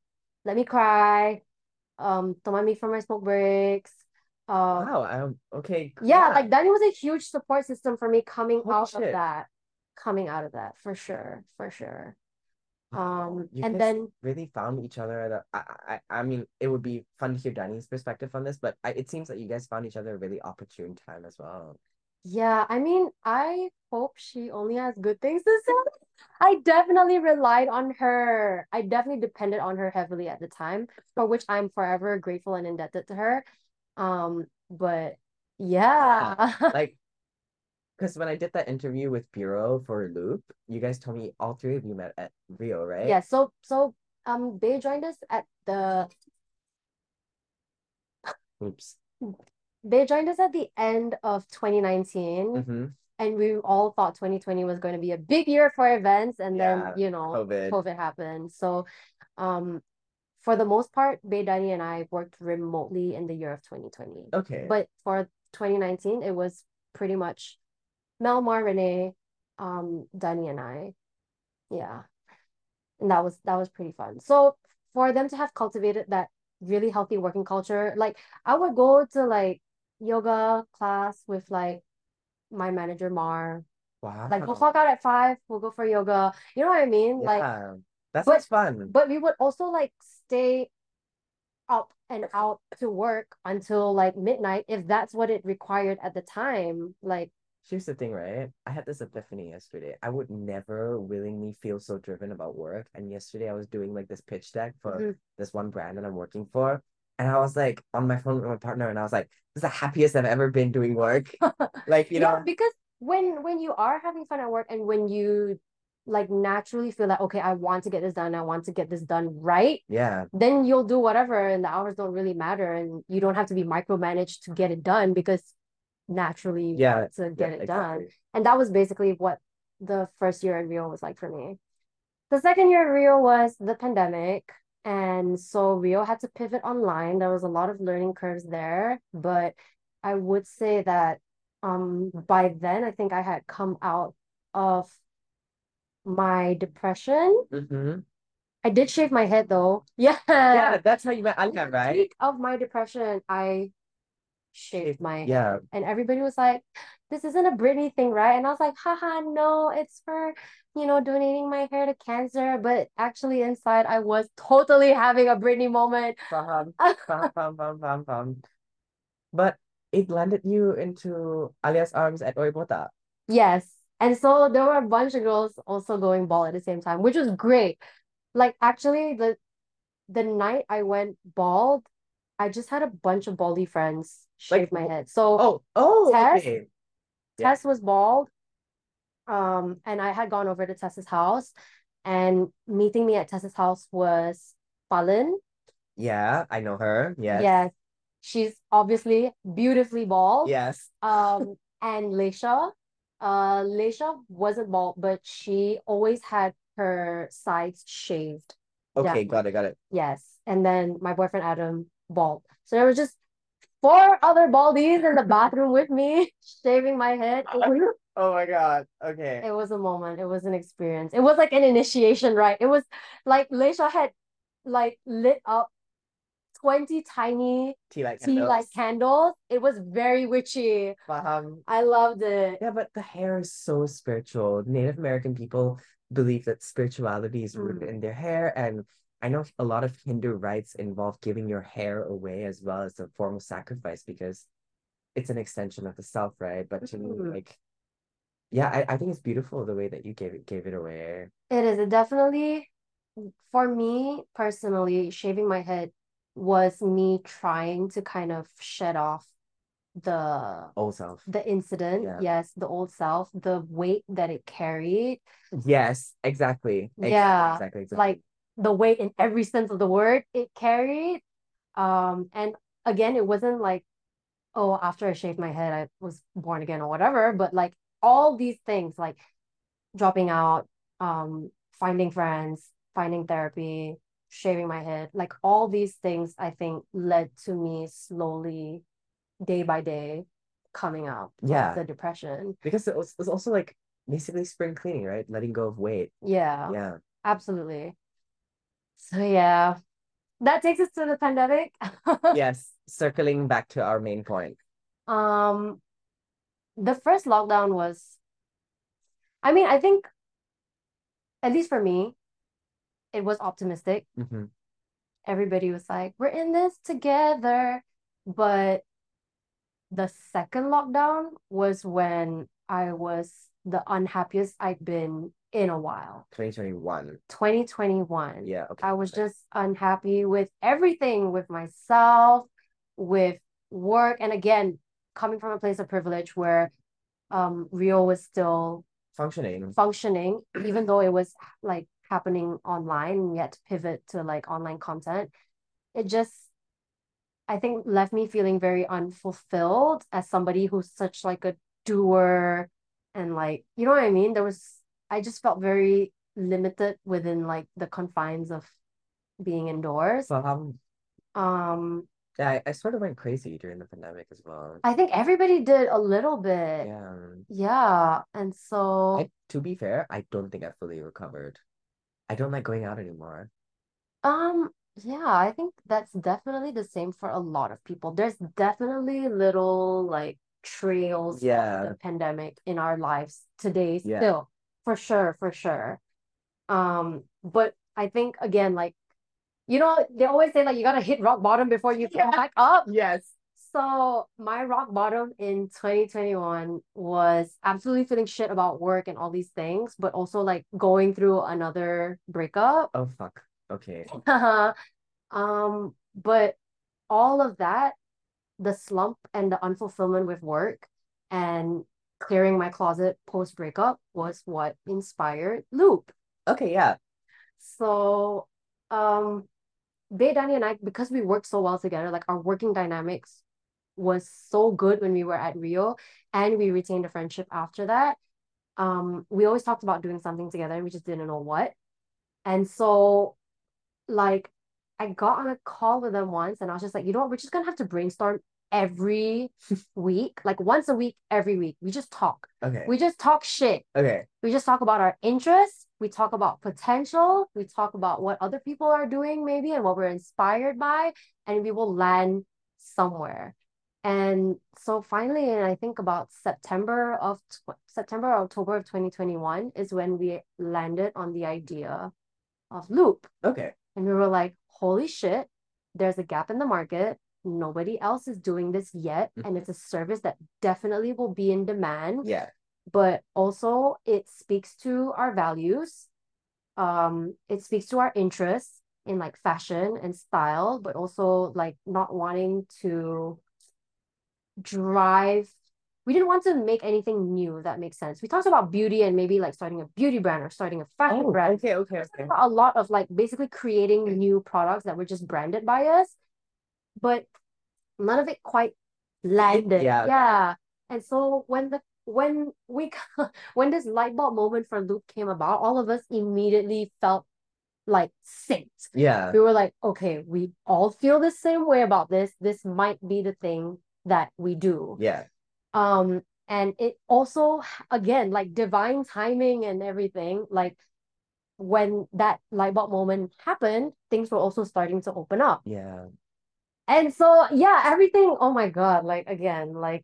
let me cry, um, toma me for my smoke breaks. Um, Wow. Um, okay. yeah, like Danny was a huge support system for me coming Holy out of that, coming out of that for sure, for sure. Um, You and then really found each other at a, I, I, I mean, it would be fun to hear Danny's perspective on this, but I, it seems that you guys found each other a really opportune time as well. Yeah, I mean, I hope she only has good things to say. I definitely relied on her. I definitely depended on her heavily at the time, for which I'm forever grateful and indebted to her. Um, but yeah. Like, because when I did that interview with Bureau for Loop, you guys told me all three of you met at Rio, right? Yeah, so so um they joined us at the Oops. they joined us at the end of 2019 Mm-hmm. and we all thought 2020 was going to be a big year for events and then you know COVID. COVID happened. So um for the most part, Bay Dani and I worked remotely in the year of 2020. Okay. But for 2019, it was pretty much Mel, Mar, Renee, um, Dani and I. Yeah. And that was that was pretty fun. So for them to have cultivated that really healthy working culture, like I would go to like yoga class with like my manager Mar. wow. Like we'll clock out at five, we'll go for yoga. You know what I mean? Like Yeah. That but- fun. but we would also like stay up and out to work until like midnight if that's what it required at the time. Like, Here's the thing, right? I had this epiphany yesterday. I would never willingly feel so driven about work. And yesterday I was doing like this pitch deck for Mhm. this one brand that I'm working for. and I was like on my phone with my partner, and I was like, "This is the happiest I've ever been doing work." Like you yeah, know, because when when you are having fun at work and when you like naturally feel like okay, I want to get this done, I want to get this done right, yeah, then you'll do whatever and the hours don't really matter and you don't have to be micromanaged to get it done because naturally yeah, to yeah, get it done. exactly. And that was basically what the first year at Rio was like for me. The second year at Rio was the pandemic. And so Rio had to pivot online. There was a lot of learning curves there. But I would say that um by then I think I had come out of my depression. Mm-hmm. I did shave my head though. Yeah. Yeah, that's how you met the right? of my depression, I shaved my Yeah, and everybody was like, this isn't a Britney thing, right? And I was like, haha, no, it's for, you know, donating my hair to cancer. But actually, inside, I was totally having a Britney moment. faham, faham, faham. But it landed you into Alia's arms at Oibota. Yes. And so there were a bunch of girls also going bald at the same time, which was great. Like, actually, the the night I went bald, I just had a bunch of baldy friends Like, shave my head. So Oh, oh, Tess? okay. Yeah. Tess was bald. Um, and I had gone over to Tess's house, and meeting me at Tess's house was Falin. Yeah, I know her. Yes. Yes, she's obviously beautifully bald. Yes. Um, and Leisha. Uh, Leisha wasn't bald, but she always had her sides shaved. Okay, Yeah. got it, got it. Yes. And then my boyfriend Adam, bald. So there was just four other baldies in the bathroom with me, shaving my head. Oh my God. Okay. it was a moment. It was an experience. It was like an initiation, right? It was like Leisha had like lit up 20 tiny Tea light tea light candles. It was very witchy. I loved it. Yeah, but the hair is so spiritual. Native American people believe that spirituality is rooted Mm. in their hair, and I know a lot of Hindu rites involve giving your hair away as well as a form of sacrifice because it's an extension of the self, right? But to me, Mm. like, yeah, I, I think it's beautiful the way that you gave it gave it away. It is. It definitely, for me personally, shaving my head was me trying to kind of shed off the Old self. the incident. Yeah. Yes, the old self, the weight that it carried, Yes, exactly. Exactly, Yeah, exactly, exactly. like the weight in every sense of the word it carried. Um, and again, it wasn't like, oh, after I shaved my head, I was born again or whatever, but like all these things, like dropping out, um, finding friends, finding therapy, shaving my head, like all these things, I think led to me slowly, day by day, coming out of Yeah. the depression. Because it was, it's also like basically spring cleaning, right? Letting go of weight. Yeah. Yeah. Absolutely. So yeah, that takes us to the pandemic. Yes. Circling back to our main point. Um, the first lockdown was, I mean, I think, at least for me, it was optimistic. hmm Everybody was like, we're in this together. But the second lockdown was when I was the unhappiest I'd been in a while. 2021. 2021. Yeah, okay. I was just unhappy with everything, with myself, with work. And again, coming from a place of privilege where um Rio was still functioning. functioning, even though it was like happening online, we had to pivot to like online content. It just I think left me feeling very unfulfilled as somebody who's such like a doer and like you know what I mean? There was I just felt very limited within like the confines of being indoors. Um, Um, yeah, I, I sort of went crazy during the pandemic as well. I think everybody did a little bit. Yeah. Yeah. And so I, to be fair, I don't think I fully recovered. I don't like going out anymore. Um, yeah, I think that's definitely the same for a lot of people. There's definitely little like trails of Yeah. the pandemic in our lives today Yeah. still, for sure, for sure. Um, but I think again, like, you know, they always say like you gotta hit rock bottom before you come Yeah. back up. Yes. So my rock bottom in 2021 was absolutely feeling shit about work and all these things, but also like going through another breakup. Oh fuck. Okay. Um, but all of that, the slump and the unfulfillment with work and clearing my closet post breakup was what inspired Loop. Okay, yeah. So, um, Bae, Danny, and I, because we worked so well together, like our working dynamics was so good when we were at Rio, and we retained a friendship after that. Um, we always talked about doing something together, and we just didn't know what. And so, like, I got on a call with them once, and I was just like, you know what, we're just gonna have to brainstorm every week, like once a week, every week. We just talk. Okay. We just talk shit. Okay. We just talk about our interests. We talk about potential. We talk about what other people are doing, maybe, and what we're inspired by, and we will land somewhere. And so finally, and I think about September of tw- September or October of 2021 is when we landed on the idea of Loop. Okay. And we were like, holy shit, there's a gap in the market. Nobody else is doing this yet. Mhm. And it's a service that definitely will be in demand Yeah. but also it speaks to our values. Um, it speaks to our interests in like fashion and style, but also like not wanting to drive. We didn't want to make anything new, that makes sense. We talked about beauty and maybe like starting a beauty brand or starting a fashion Oh, brand. okay, okay, okay. A lot of like basically creating new products that were just branded by us, but none of it quite landed. yeah. Yeah. And so when the when we when this light bulb moment for Loop came about, all of us immediately felt like synced. Yeah. We were like, okay, we all feel the same way about this. This might be the thing that we do. Yeah. Um, and it also again like divine timing and everything. Like when that light bulb moment happened, things were also starting to open up. Yeah. And so yeah, everything, oh my God, like again, like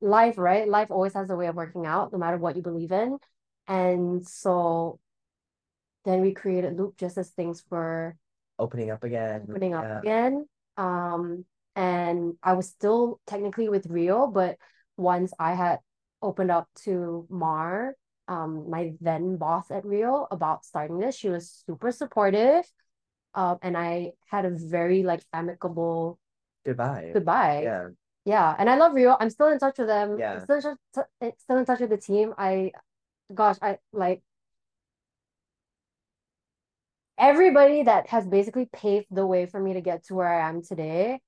life, right? Life always has a way of working out, no matter what you believe in. And so then we created Loop just as things were Opening up again. opening up Yeah. again. Um, and I was still technically with Rio, but once I had opened up to Mar, um, my then boss at Rio about starting this, she was super supportive. Um, and I had a very like amicable Goodbye. goodbye. Yeah. Yeah, and I love Rio. I'm still in touch with them. Yeah. I'm still in touch, still in touch with the team. I, gosh, I like everybody that has basically paved the way for me to get to where I am today.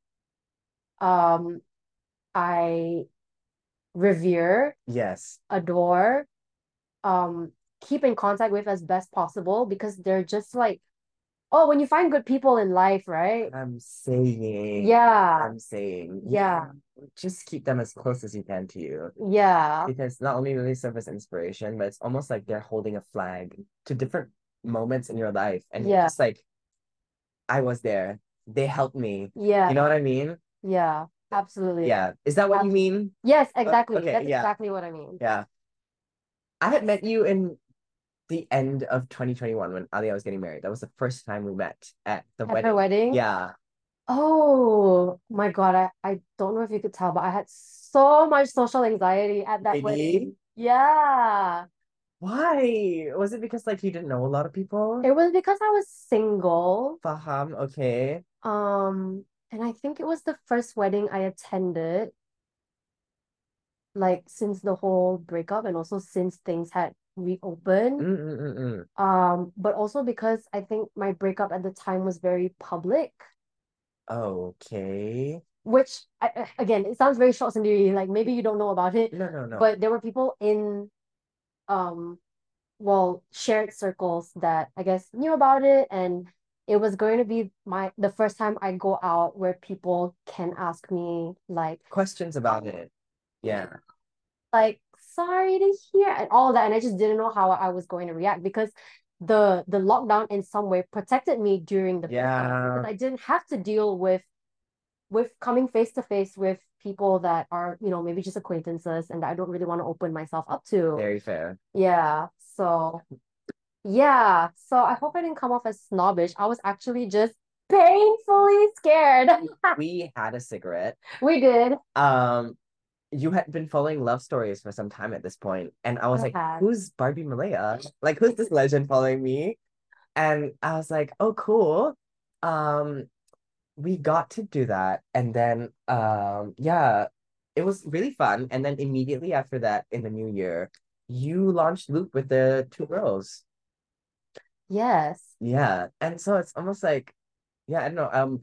Um, I revere, Yes. adore, um, keep in contact with as best possible because they're just like, oh, when you find good people in life, right? I'm saying. Yeah, I'm saying. Yeah. Just keep them as close as you can to you. yeah, Because not only do they serve as inspiration, but it's almost like they're holding a flag to different moments in your life. And Yeah. just like, I was there. They helped me. yeah, You know what I mean? yeah, absolutely. Yeah. Is that what you mean? Yes, exactly. okay, That's yeah. exactly what I mean. Yeah. I had met you in the end of 2021 when Alia was getting married. That was the first time we met at the At wedding. her wedding. Yeah. Oh my God, I, I don't know if you could tell, but I had so much social anxiety at that Really? wedding. Yeah. Why? Was it because like you didn't know a lot of people? It was because I was single. Faham, okay. Um, and I think it was the first wedding I attended, like since the whole breakup and also since things had reopened. Mm-mm-mm-mm. Um, but also because I think my breakup at the time was very public. Okay. which I, again it sounds very short and like maybe you don't know about it No, no, no. but there were people in um well shared circles that I guess knew about it and it was going to be my the first time I go out where people can ask me like Questions about it. Um, yeah. like sorry to hear and all that and I just didn't know how I was going to react because the the lockdown in some way protected me during the Yeah. I didn't have to deal with with coming face to face with people that are you know maybe just acquaintances and that I don't really want to open myself up to Very fair. yeah so yeah so I hope I didn't come off as snobbish I was actually just painfully scared We had a cigarette. we did Um, you had been following love stories for some time at this point, and I was I like, had. "Who's Barbie Malaya? Like, who's this legend following me?" And I was like, "Oh, cool." Um, we got to do that and then um yeah it was really fun and then immediately after that in the new year you launched Loop with the two girls Yes. yeah and so it's almost like yeah I don't know um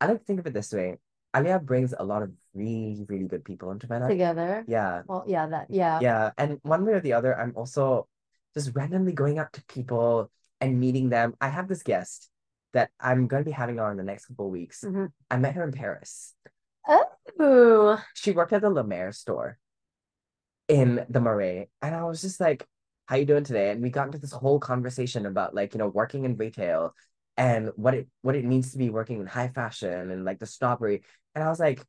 I like to think of it this way Alia brings a lot of really really good people into my life Together. yeah Well, yeah, that yeah. yeah and one way or the other I'm also just randomly going up to people and meeting them I have this guest that I'm going to be having on in the next couple of weeks Mhm. I met her in Paris Ooh. she worked at the Mer store in the Marais, and I was just like, "How you doing today?" And we got into this whole conversation about like you know working in retail and what it what it means to be working in high fashion and like the snobbery. And I was like,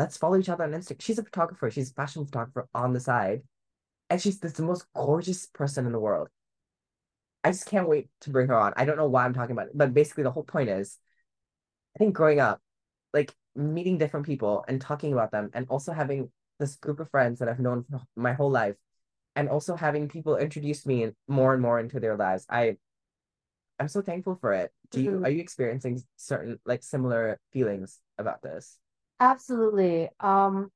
"Let's follow each other on Instagram." She's a photographer. She's a fashion photographer on the side, and she's this the most gorgeous person in the world. I just can't wait to bring her on. I don't know why I'm talking about it, but basically the whole point is, I think growing up, like meeting different people and talking about them, and also having this group of friends that I've known my whole life, and also having people introduce me more and more into their lives. I, I'm so thankful for it. Do you Mhm. are you experiencing certain like similar feelings about this? Absolutely. Um,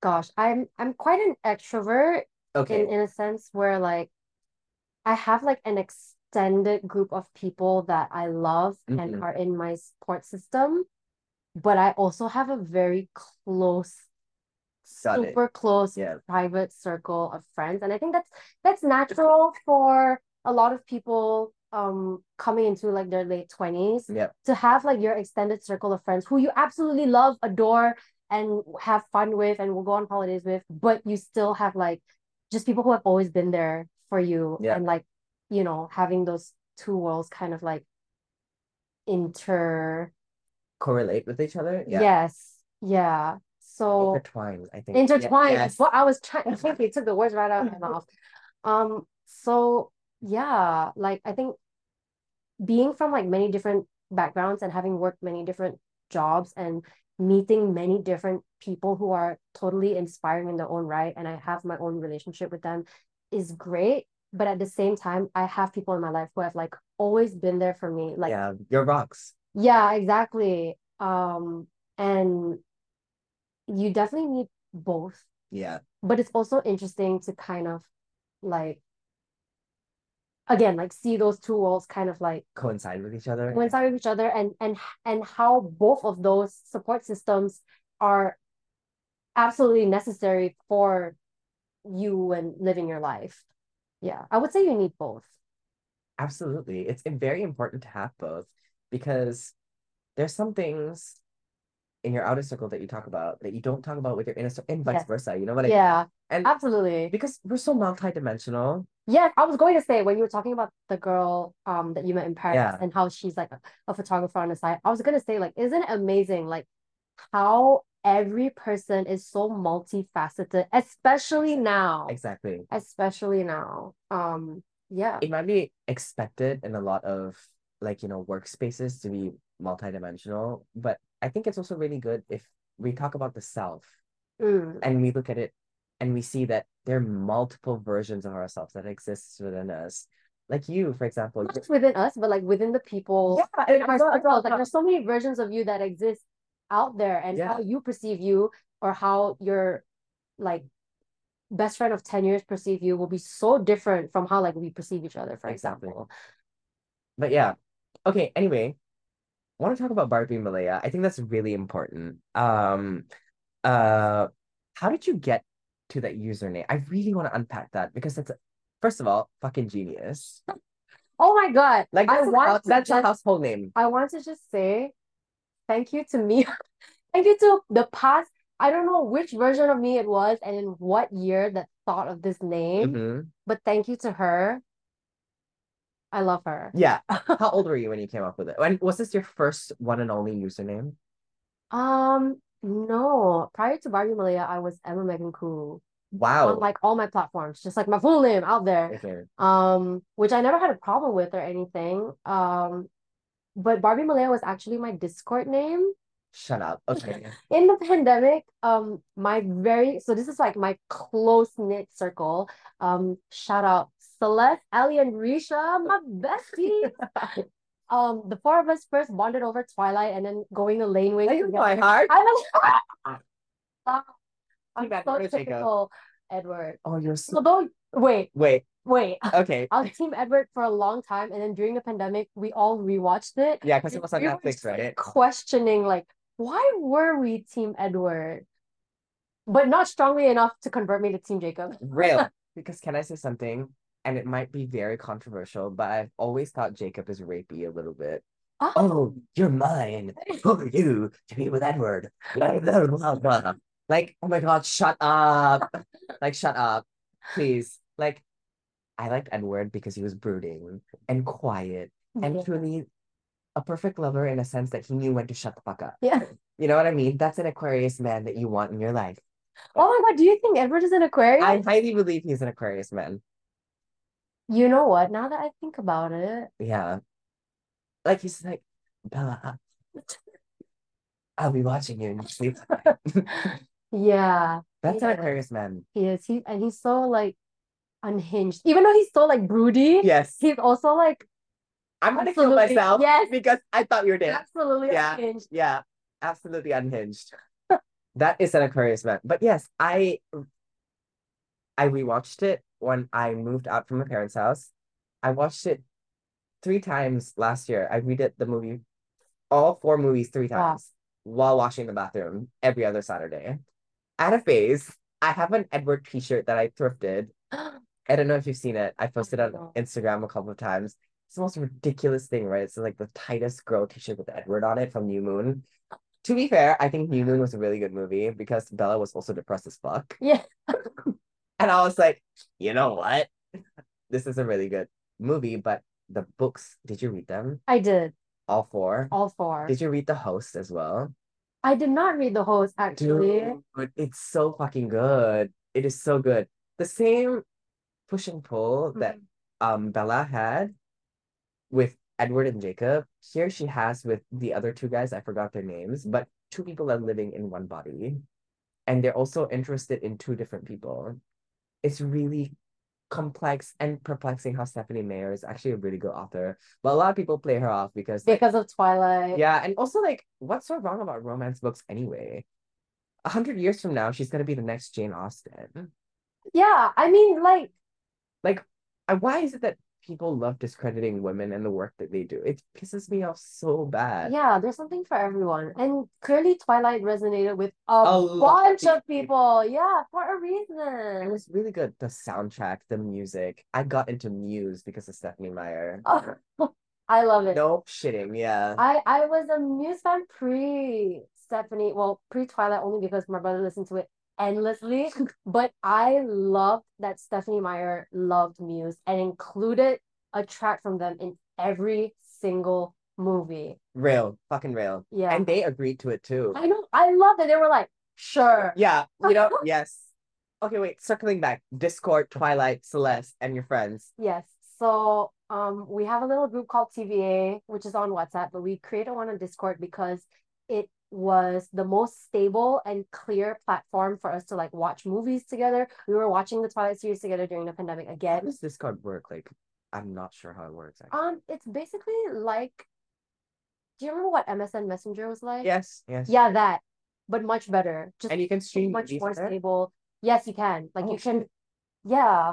gosh, I'm I'm quite an extrovert Okay. in in a sense where like I have like an extended group of people that I love and Mhm. are in my support system, but I also have a very close, Got it. super close Yeah. private circle of friends. And I think that's that's natural for a lot of people um coming into like their late 20s Yep. to have like your extended circle of friends who you absolutely love, adore, and have fun with and will go on holidays with, but you still have like just people who have always been there for you Yeah. and like, you know, having those two worlds kind of like inter Correlate with each other. Yeah. yes, yeah. So Intertwined, I think. intertwined Yeah. is what I was trying I think you took the words right out of my mouth. Um, so yeah, like I think being from like many different backgrounds and having worked many different jobs and meeting many different people who are totally inspiring in their own right and I have my own relationship with them is great. But at the same time, I have people in my life who have like always been there for me. Like yeah, your rocks. yeah, exactly. Um, and you definitely need both. Yeah. But it's also interesting to kind of like again, like see those two worlds kind of like Coincide with each other. coincide with each other and and and how both of those support systems are absolutely necessary for you and living your life. Yeah, I would say you need both. Absolutely. It's very important to have both because there's some things in your outer circle that you talk about that you don't talk about with your inner circle and vice Yes. versa. You know what I mean? Yeah, And absolutely. because we're so multidimensional. Yeah, I was going to say when you were talking about the girl um that you met in Paris Yeah. and how she's like a, a photographer on the side, I was gonna say like, isn't it amazing like how every person is so multifaceted, especially now, Exactly. especially now. Um, yeah, It might be expected in a lot of like, you know, workspaces to be multidimensional, but I think it's also really good if we talk about the self Mm, and we look at it and we see that there are multiple versions of ourselves that exists within us. Like you, for example. not just within us, but like within the people Yeah, in and our well- circles. Like there's so many versions of you that exist out there, and Yeah. how you perceive you or how your like best friend of 10 years perceive you will be so different from how like we perceive each other, for Exactly. example. But yeah. Okay, anyway, I want to talk about Barbie Malaya. I think that's really important. Um, uh, how did you get to that username? I really want to unpack that because that's first of all, fucking genius. Oh my God. Like I that's, a, want that's a household name. I want to just say thank you to me. thank you to the past. I don't know which version of me it was and in what year that thought of this name, Mhm. but thank you to her. I love her. Yeah. How old were you when you came up with it? And was this your first one and only username? Um, no. Prior to Barbie Malaya, I was Emma Megan Khoo Wow. on like all my platforms, just like my full name out there. Okay. Um, which I never had a problem with or anything. Um, but Barbie Malaya was actually my Discord name. Shut up. Okay. in the pandemic, um, my very so this is like my close knit circle. Um, shout out Celeste, Ali, and Risha, my besties. Um the four of us first bonded over Twilight and then going to Laneway Like, together. my heart. I'm Too bad so for Jacob. typical Edward. Oh, you're so Although wait, wait. wait. Okay. I was Team Edward for a long time, and then during the pandemic, we all rewatched it. Yeah, because it was on We Netflix, right? questioning like, why were we Team Edward? But not strongly enough to convert me to Team Jacob. Real. Because can I say something? And it might be very controversial, but I've always thought Jacob is rapey a little bit. Oh, Oh, you're mine. Who are you to be with Edward? Like, oh my God, shut up. Like, shut up, please. Like, I liked Edward because he was brooding and quiet oh and yeah. truly a perfect lover in a sense that he knew when to shut the fuck up. Yeah. You know what I mean? That's an Aquarius man that you want in your life. Oh my God, do you think Edward is an Aquarius? I highly believe he's an Aquarius man. You know what? Now that I think about it, Yeah. Like he's like, Bella, I'll be watching you in your sleep. yeah, That's an Yeah. Aquarius man. he is. He and he's so like unhinged. Even though he's so like broody, Yes. he's also like I'm gonna kill Absolutely. myself Yes. because I thought you were dead. absolutely Yeah. unhinged. Yeah, absolutely unhinged. That is an Aquarius man. But yes, I I rewatched it when I moved out from my parents' house. I watched it three times last year. I read it the movie, all four movies three Wow. times while washing the bathroom every other Saturday. At a phase, I have an Edward t-shirt that I thrifted. I don't know if you've seen it. I posted it on. Oh, Instagram a couple of times. It's the most ridiculous thing, right? It's like the tightest girl t-shirt with Edward on it from New Moon. To be fair, I think New Moon was a really good movie because Bella was also depressed as fuck. Yeah. And I was like, you know what? This is a really good movie, but the books, did you read them? I did All four? all four. Did you read The Host as well? I did not read the host actually. Dude, it's so fucking good. It is so good. The same push and pull that Mm-hmm. um Bella had with Edward and Jacob, here she has with the other two guys, I forgot their names, but two people are living in one body. And they're also interested in two different people. It's really complex and perplexing how Stephenie Meyer is actually a really good author. But a lot of people play her off because like, Because of Twilight. yeah, and also like what's so wrong about romance books anyway? A hundred years from now, she's gonna be the next Jane Austen. Yeah, I mean, like, Like, why is it that people love discrediting women and the work that they do? It pisses me off so bad. yeah, there's something for everyone. And clearly Twilight resonated with a, A bunch of of people. Yeah, for a reason. It was really good. The soundtrack, the music. I got into Muse because of Stephenie Meyer. Oh, I love it. No shitting, yeah. I I was a Muse fan pre Stephenie, well, pre Twilight only because my brother listened to it endlessly. But I loved that Stephenie Meyer loved Muse and included a track from them in every single movie. Real, fucking real. Yeah. And they agreed to it too. I know. I love that they were like, sure. Yeah, you know, yes. Okay, wait, circling back. Discord, Twilight, Celeste, and your friends. Yes. So um we have a little group called TVA, which is on WhatsApp, but we created one on Discord because it was the most stable and clear platform for us to like watch movies together. We were watching the Twilight series together during the pandemic How again. does Discord work? Like, I'm not sure how it works actually. Um, it's basically like, do you remember what MSN Messenger was like? Yes, yes. Yeah, that, but much better. Just And you can stream much more there? stable. Yes, you can. Like Oh, you can, yeah.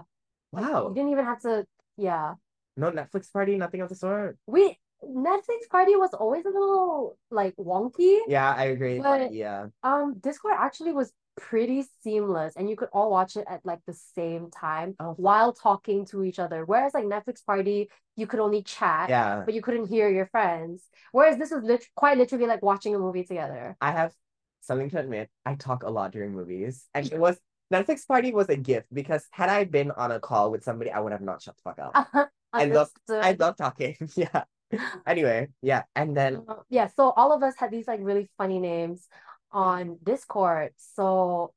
Wow. You didn't even have to, yeah. No Netflix party, nothing of the sort. We Netflix party was always a little like wonky. Yeah, I agree. But- yeah. Um, Discord actually was pretty seamless, and you could all watch it at like the same time Oh. while talking to each other. Whereas like Netflix party, you could only chat, Yeah. but you couldn't hear your friends. Whereas this was lit- quite literally like watching a movie together. I have something to admit. I talk a lot during movies. And it was Netflix party was a gift because had I been on a call with somebody, I would have not shut the fuck up. I love- I love talking. yeah. Anyway, yeah. And then Uh, yeah, so all of us had these like really funny names on Discord. So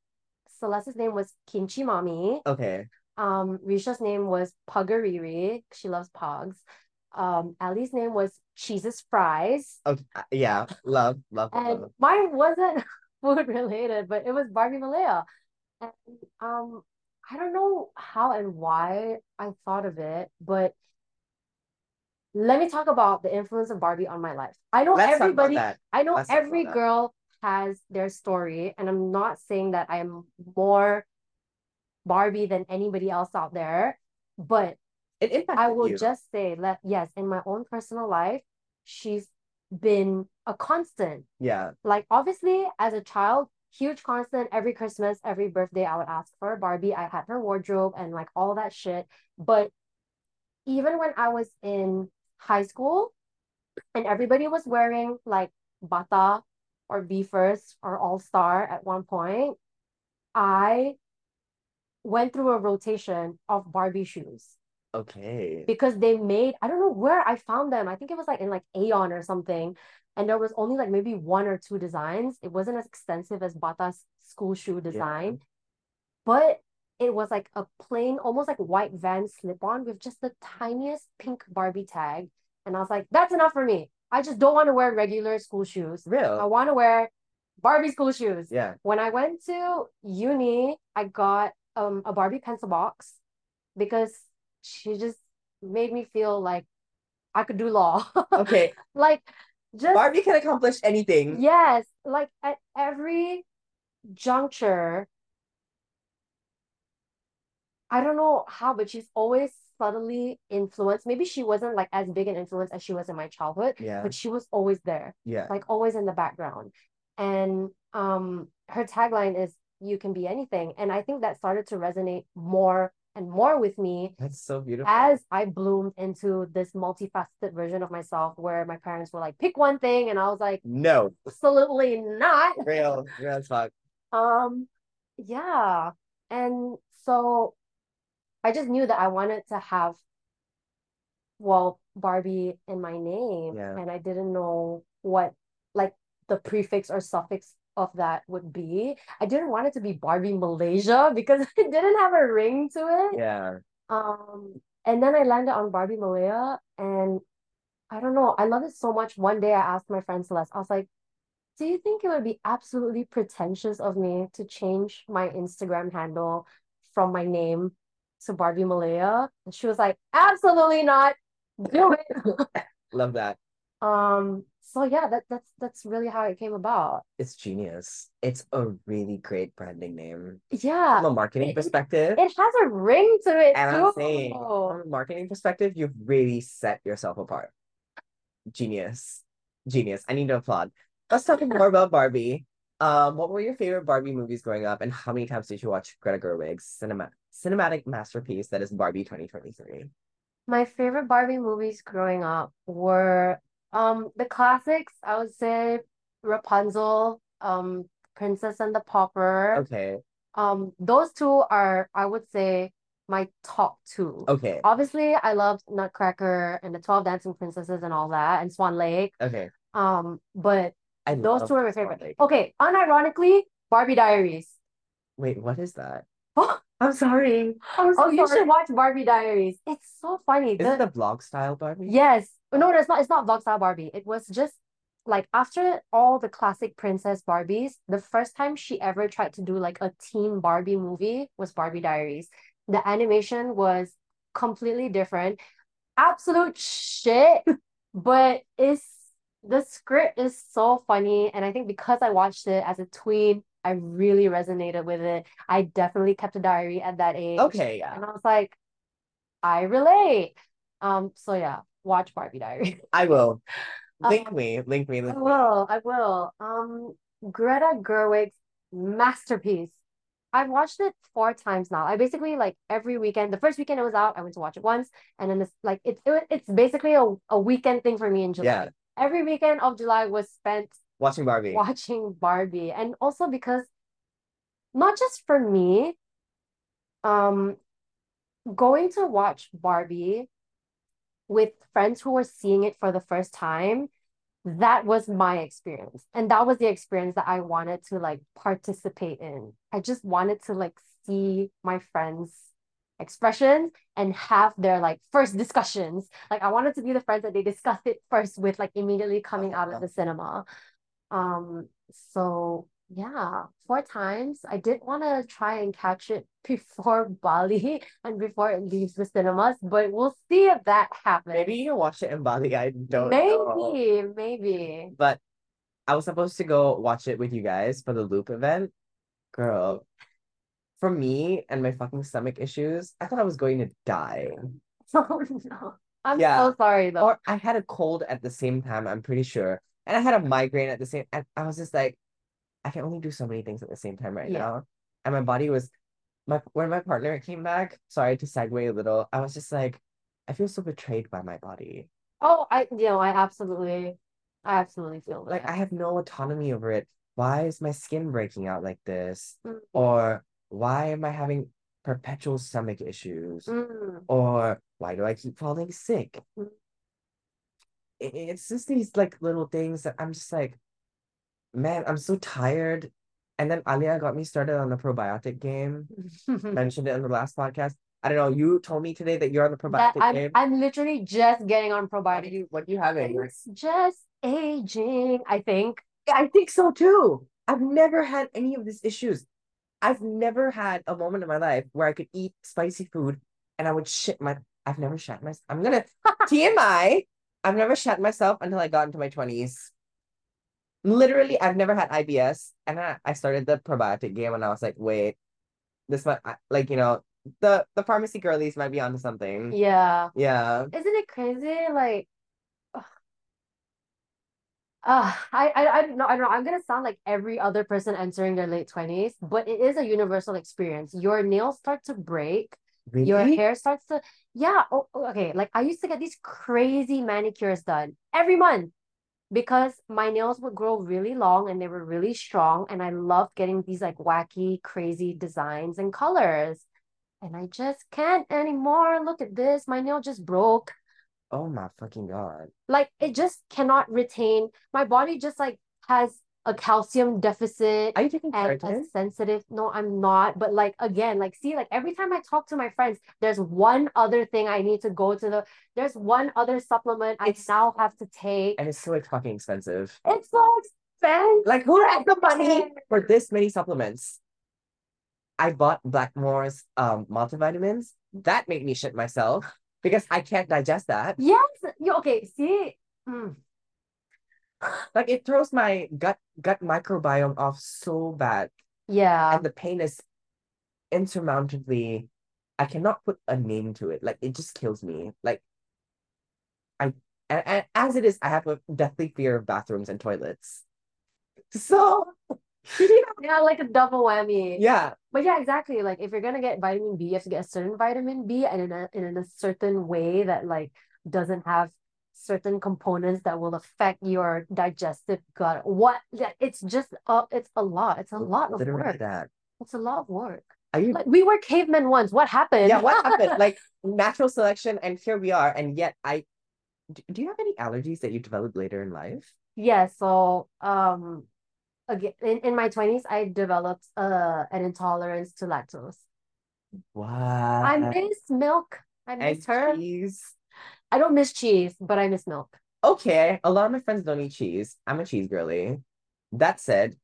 Celeste's name was Kimchi Mommy. okay. Um, Risha's name was Puggariri. She loves Pogs. Um, Ali's name was Cheese's Fries. Okay. uh, Yeah. Love, love, And love. mine wasn't food related, but it was Barbie Malaya. And um, I don't know how and why I thought of it, but let me talk about the influence of Barbie on my life. I know Let's everybody. I know Let's every girl has their story, and I'm not saying that I'm more Barbie than anybody else out there, but It impacted I will you. just say that yes, in my own personal life, she's been a constant. Yeah. Like obviously, as a child, huge constant. Every Christmas, every birthday, I would ask for a Barbie. I had her wardrobe and like all that shit. But even when I was in high school, and everybody was wearing like Bata or Be First or All Star at one point, I went through a rotation of Barbie shoes Okay. because they made I don't know where I found them. I think it was like in like Aeon or something. And there was only like maybe one or two designs. It wasn't as extensive as Bata's school shoe design, but it was like a plain, almost like white van slip-on with just the tiniest pink Barbie tag. And I was like, that's enough for me. I just don't want to wear regular school shoes. I want to wear Barbie school shoes. Yeah. When I went to uni, I got um a Barbie pencil box because she just made me feel like I could do law. Okay. like just Barbie can accomplish anything. yes, like at every juncture, I don't know how, but she's always subtly influenced. Maybe she wasn't like as big an influence as she was in my childhood, Yeah. but she was always there, Yeah. like always in the background. And um her tagline is you can be anything. And I think that started to resonate more and more with me That's so beautiful. as I bloomed into this multifaceted version of myself where my parents were like, pick one thing, and I was like, No. absolutely not. Real. Real fuck. Um, yeah. And so I just knew that I wanted to have, well, Barbie in my name. Yeah. And I didn't know what like the prefix or suffix of that would be. I didn't want it to be Barbie Malaysia because it didn't have a ring to it. Yeah. Um, and then I landed on Barbie Malaya, and I don't know, I love it so much. One day I asked my friend Celeste, I was like, Do you think it would be absolutely pretentious of me to change my Instagram handle from my name to Barbie Malaya? And she was like, Absolutely not. Do it. Love that. Um, so yeah, that that's that's really how it came about. It's genius. It's a really great branding name. Yeah, From a marketing it- perspective, it has a ring to it and too. I'm saying from a marketing perspective, you've really set yourself apart. Genius. Genius. I need to applaud. Let's talk more about Barbie. Um, what were your favorite Barbie movies growing up, and how many times did you watch Greta Gerwig's cinema cinematic masterpiece that is Barbie 2023? My favorite Barbie movies growing up were um the classics. I would say Rapunzel, um, Princess and the Pauper. Okay. Um, those two are, I would say, my top two. Okay. Obviously, I loved Nutcracker and the 12 Dancing Princesses and all that, and Swan Lake. Okay. Um, but I those two are my favorite. Lake. Okay, unironically, Barbie Diaries. Wait, what is that? Oh, I'm sorry. I'm so oh, you sorry. should watch Barbie Diaries. It's so funny. Is it the vlog style Barbie? Yes. No, it's not. It's not vlog style Barbie. It was just like after all the classic princess Barbies, the first time she ever tried to do like a teen Barbie movie was Barbie Diaries. The animation was completely different. Absolute shit, but it's the script is so funny. And I think because I watched it as a tween, I really resonated with it. I definitely kept a diary at that age. Okay, yeah. And I was like, I relate. Um, so yeah, watch Barbie Diary. I will. Link Um, me. Link me. I Link me. will, I will. Um, Greta Gerwig's masterpiece. I've watched it four times now. I basically like every weekend. The first weekend it was out, I went to watch it once, and then it's like it's it, it's basically a, a weekend thing for me in July. Yeah. Every weekend of July was spent Watching Barbie. watching Barbie, and also because not just for me, um, going to watch Barbie with friends who were seeing it for the first time, that was my experience. And that was the experience that I wanted to like participate in. I just wanted to like see my friends' expressions and have their like first discussions. Like I wanted to be the friends that they discussed it first with, like immediately coming out of the cinema. Um, so Yeah, four times. I did want to try and catch it before Bali and before it leaves the cinemas, but we'll see if that happens. Maybe you can watch it in Bali. I don't know. Maybe, maybe. But I was supposed to go watch it with you guys for the Loop event. Girl, for me and my fucking stomach issues, I thought I was going to die. Oh no. I'm Yeah. so sorry though. Or I had a cold at the same time, I'm pretty sure. And I had a migraine at the same and I was just like, I can only do so many things at the same time right Yeah. now. And my body was my when my partner came back, sorry to segue a little, I was just like, I feel so betrayed by my body. Oh, I you know, I absolutely I absolutely feel Like that. I have no autonomy over it. Why is my skin breaking out like this? Mm. Or why am I having perpetual stomach issues? Mm. Or why do I keep falling sick? Mm. It's just these like little things that I'm just like, man, I'm so tired. And then Alia got me started on the probiotic game. Mentioned it in the last podcast. I don't know. You told me today that you're on the That probiotic I'm game. I'm literally just getting on What are probiotics. you what are you having? It's just aging, I think. I think so too. I've never had any of these issues. I've never had a moment in my life where I could eat spicy food and I would shit my. I've never shat myself. I'm gonna TMI. I've never shat myself until I got into my 20s. Literally, I've never had IBS, and I, I started the probiotic game, and I was like, wait, this might like you know the the pharmacy girlies might be onto something. Yeah. Yeah. Isn't it crazy? Like. Uh, I, I, I don't know. I don't know. I'm gonna sound like every other person entering their late 20s, but it is a universal experience. Your nails start to break, your hair starts to, yeah. Oh, oh, okay. Like, I used to get these crazy manicures done every month because my nails would grow really long and they were really strong, and I loved getting these like wacky, crazy designs and colors. And I just can't anymore. Look at this. My nail just broke Oh my fucking god. like it just cannot retain my body just like has a calcium deficit Are you taking and a sensitive no I'm not but like again like see like every time I talk to my friends there's one other thing I need to go to the there's one other supplement I now have to take And it's so like fucking expensive. it's so expensive Like, who has the money for this many supplements? I bought Blackmore's um multivitamins. That made me shit myself because I can't digest that. yes you okay see Mm. Like it throws my gut gut microbiome off so bad. yeah And the pain is insurmountably I cannot put a name to it. Like it just kills me. Like I and, and as it is, I have a deathly fear of bathrooms and toilets. So yeah like a double whammy yeah. But yeah, exactly. Like if you're gonna get vitamin B, you have to get a certain vitamin B and in a in a certain way that like doesn't have certain components that will affect your digestive gut. What yeah, it's just uh it's a lot. It's a lot of Literally work. that. It's a lot of work. Are you Like we were cavemen once. What happened? yeah, what happened? Like natural selection, and here we are. And yet, I do, do you have any allergies that you developed later in life? Yeah, so um again in, in my 20s I developed uh an intolerance to lactose. What? I miss milk. I and miss her. cheese. I don't miss cheese, but I miss milk. Okay, a lot of my friends don't eat cheese. I'm a cheese girly. That said,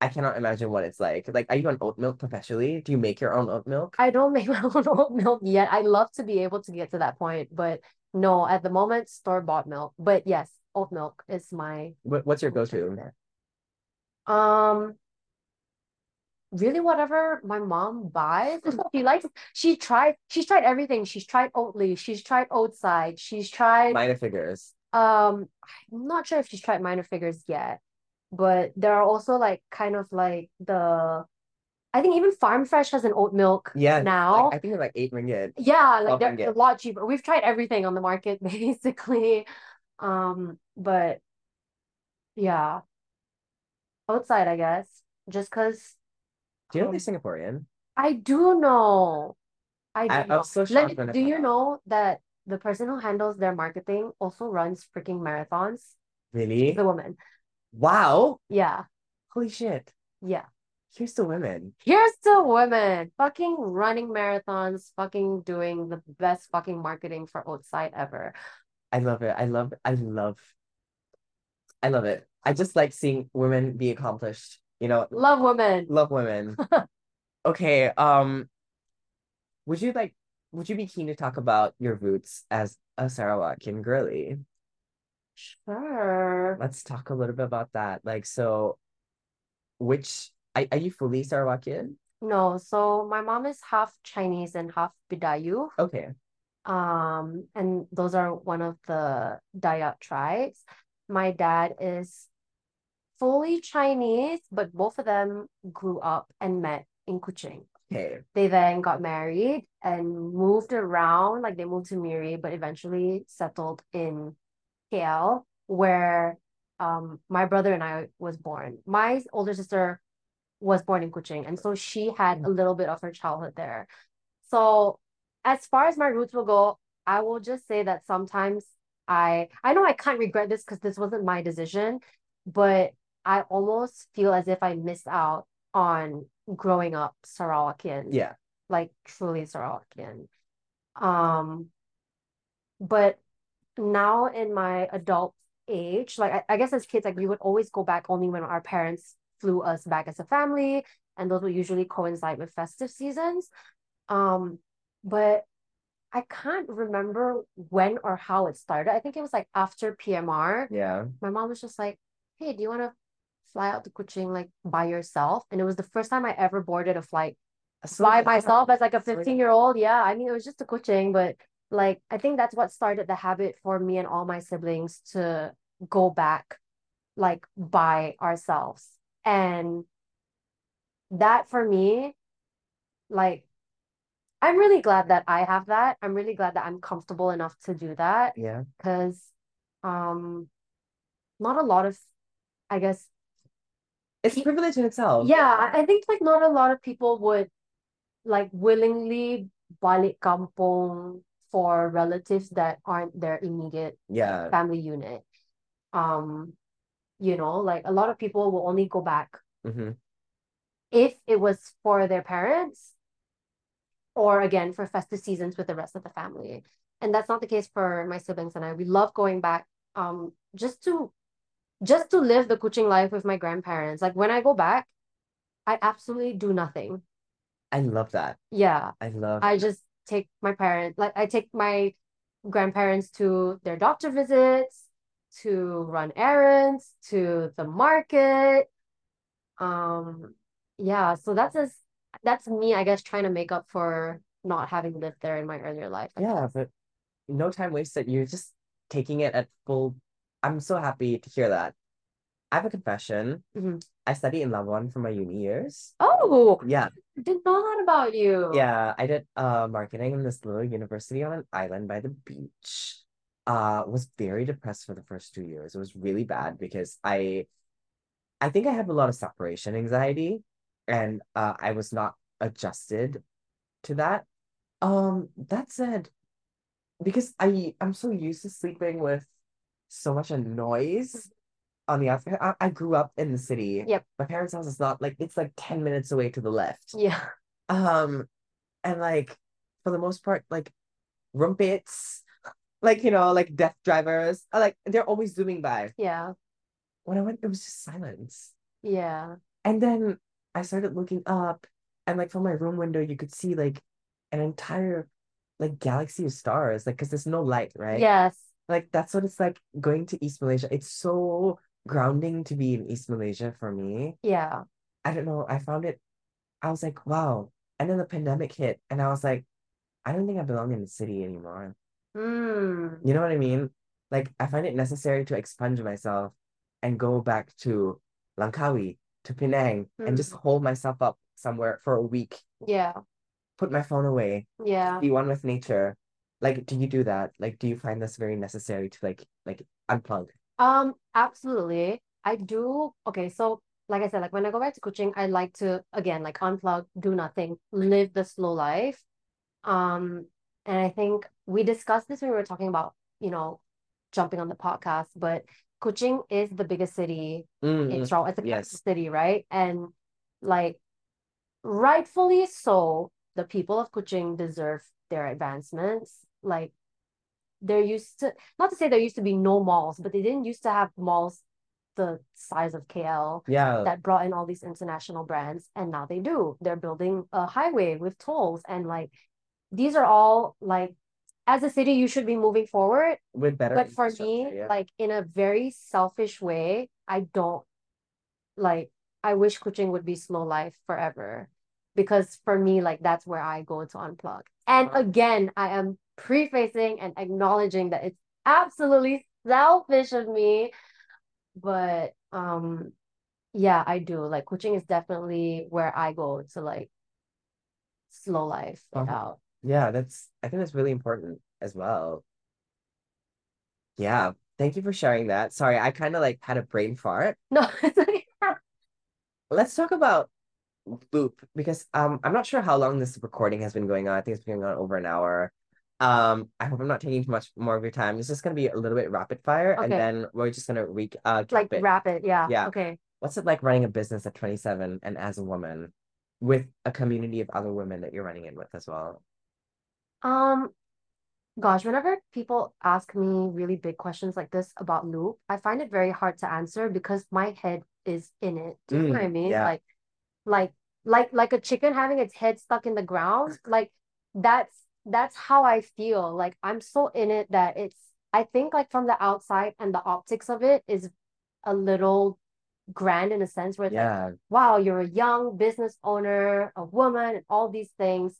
I cannot imagine what it's like. Like, are you on oat milk professionally? Do you make your own oat milk? I don't make my own oat milk yet. I love to be able to get to that point, but no, at the moment, store-bought milk. But yes, oat milk is my What, what's your go-to? Um really whatever my mom buys. She likes she tried she's tried everything. She's tried Oatly, she's tried Oatside, she's tried Minor figures. um I'm not sure if she's tried minor figures yet, but there are also like kind of like the I think even Farm Fresh has an oat milk Yeah, now. Like, I think they're like eight ringgit. Yeah, like they're yeah. a lot cheaper. We've tried everything on the market basically. Um, but yeah. Oatside, I guess. Just because Do you know um, they're Singaporean? I do know. I do I, I know. was so Let me- do you out. know that the person who handles their marketing also runs freaking marathons? Really? The woman. Wow. Yeah. Holy shit. Yeah. Here's the women. Here's to women fucking running marathons, fucking doing the best fucking marketing for Oatside ever. I love it. I love I love I love it. I just like seeing women be accomplished. you know, Love women. love women. Okay, um, would you like would you be keen to talk about your roots as a Sarawakian girly? Sure. Let's talk a little bit about that. Like, so which are, are you fully Sarawakian? No, so my mom is half Chinese and half Bidayuh. Okay. Um, and those are one of the Dayak tribes. My dad is fully Chinese, but both of them grew up and met in Kuching. Okay. They then got married and moved around, like they moved to Miri, but eventually settled in KL, where um my brother and I was born. My older sister was born in Kuching, and so she had a little bit of her childhood there. So as far as my roots will go, I will just say that sometimes I I know I can't regret this because this wasn't my decision, but I almost feel as if I missed out on growing up Sarawakian Yeah. like truly Sarawakian. Um, but now in my adult age, like I, I guess as kids, like we would always go back only when our parents flew us back as a family, and those would usually coincide with festive seasons. Um, but I can't remember when or how it started. I think it was like after PMR. Yeah. My mom was just like, "Hey, do you want to fly out to Kuching like by yourself?" And it was the first time I ever boarded a flight by myself as like a 15 year old. Yeah, I mean, it was just a Kuching, but like I think that's what started the habit for me and all my siblings to go back like by ourselves. And that for me, like, I'm really glad that I have that. I'm really glad that I'm comfortable enough to do that Yeah. because um not a lot of I guess It's a privilege in itself. yeah, I think like not a lot of people would like willingly balik kampung for relatives that aren't their immediate Yeah. family unit. Um, you know, like a lot of people will only go back hmm if it was for their parents or again for festive seasons with the rest of the family. And that's not the case for my siblings and I. We love going back um just to just to live the Kuching life with my grandparents. Like when I go back, I absolutely do nothing. I love that. Yeah. I love I just take my parents, like I take my grandparents to their doctor visits, to run errands, to the market. Um, yeah, so that's as that's me, I guess, trying to make up for not having lived there in my earlier life. I Yeah, guess. but no time wasted. You're just taking it at full. I'm so happy to hear that. I have a confession. Mhm. I studied in Labuan for my uni years. Oh, Yeah, didn't know that about you. yeah. I did uh marketing in this little university on an island by the beach. Uh, was very depressed for the first two years. It was really bad because I, I think I have a lot of separation anxiety, and uh, I was not adjusted to that. Um, that said, because I I'm so used to sleeping with so much noise on the outside. I, I grew up in the city. Yep. My parents' house is not like it's like 10 minutes away to the left. Yeah. Um, and like for the most part, like rempits, like you know, like death drivers, are like they're always zooming by. Yeah. When I went, it was just silence. Yeah. And then I started looking up, and like from my room window, you could see like an entire like galaxy of stars, like because there's no light, right? Yes. Like that's what it's like going to East Malaysia. It's so grounding to be in East Malaysia for me. Yeah. I don't know. I found it, I was like, wow. And then the pandemic hit, and I was like, I don't think I belong in the city anymore. Mm. You know what I mean? Like I find it necessary to expunge myself and go back to Langkawi, to Penang, and just hold myself up somewhere for a week, Yeah. put my phone away, Yeah. be one with nature. Like, do you do that? Like, do you find this very necessary to like like unplug? Um, absolutely. I do. Okay, so like I said, like when I go back to Kuching, I like to again like unplug, do nothing, live the slow life. Um, and I think we discussed this when we were talking about, you know, jumping on the podcast, but Kuching is the biggest city in Mm, Sarawak. It's a yes. city, right? And like rightfully so, the people of Kuching deserve their advancements. Like there used to not to say there used to be no malls, but they didn't used to have malls the size of KL Yeah. that brought in all these international brands and now they do they're building a highway with tolls and like these are all like as a city you should be moving forward With better but for me yeah. like in a very selfish way i don't like i wish kuching would be slow life forever because for me like that's where i go to unplug and again i am prefacing and acknowledging that it's absolutely selfish of me but um yeah i do like Kuching is definitely where i go to like slow life it Uh-huh. out Yeah, that's I think that's really important as well. Yeah, thank you for sharing that. Sorry, I kind of like had a brain fart. no it's Let's talk about Loop because um I'm not sure how long this recording has been going on. I think it's been going on over an hour. Um, I hope I'm not taking too much more of your time. This is gonna be a little bit rapid fire, and then we're just gonna re uh like it. rapid yeah Yeah. okay What's it like running a business at 27 and as a woman with a community of other women that you're running in with as well? Um, gosh, whenever people ask me really big questions like this about Loop, I find it very hard to answer because my head is in it. Do you know what I Mm, mean? yeah. Like, like, like, like a chicken having its head stuck in the ground. Like, that's that's how I feel. Like, I'm so in it that it's. I think like from the outside and the optics of it is a little grand in a sense where it's like, Yeah, wow, you're a young business owner, a woman, and all these things.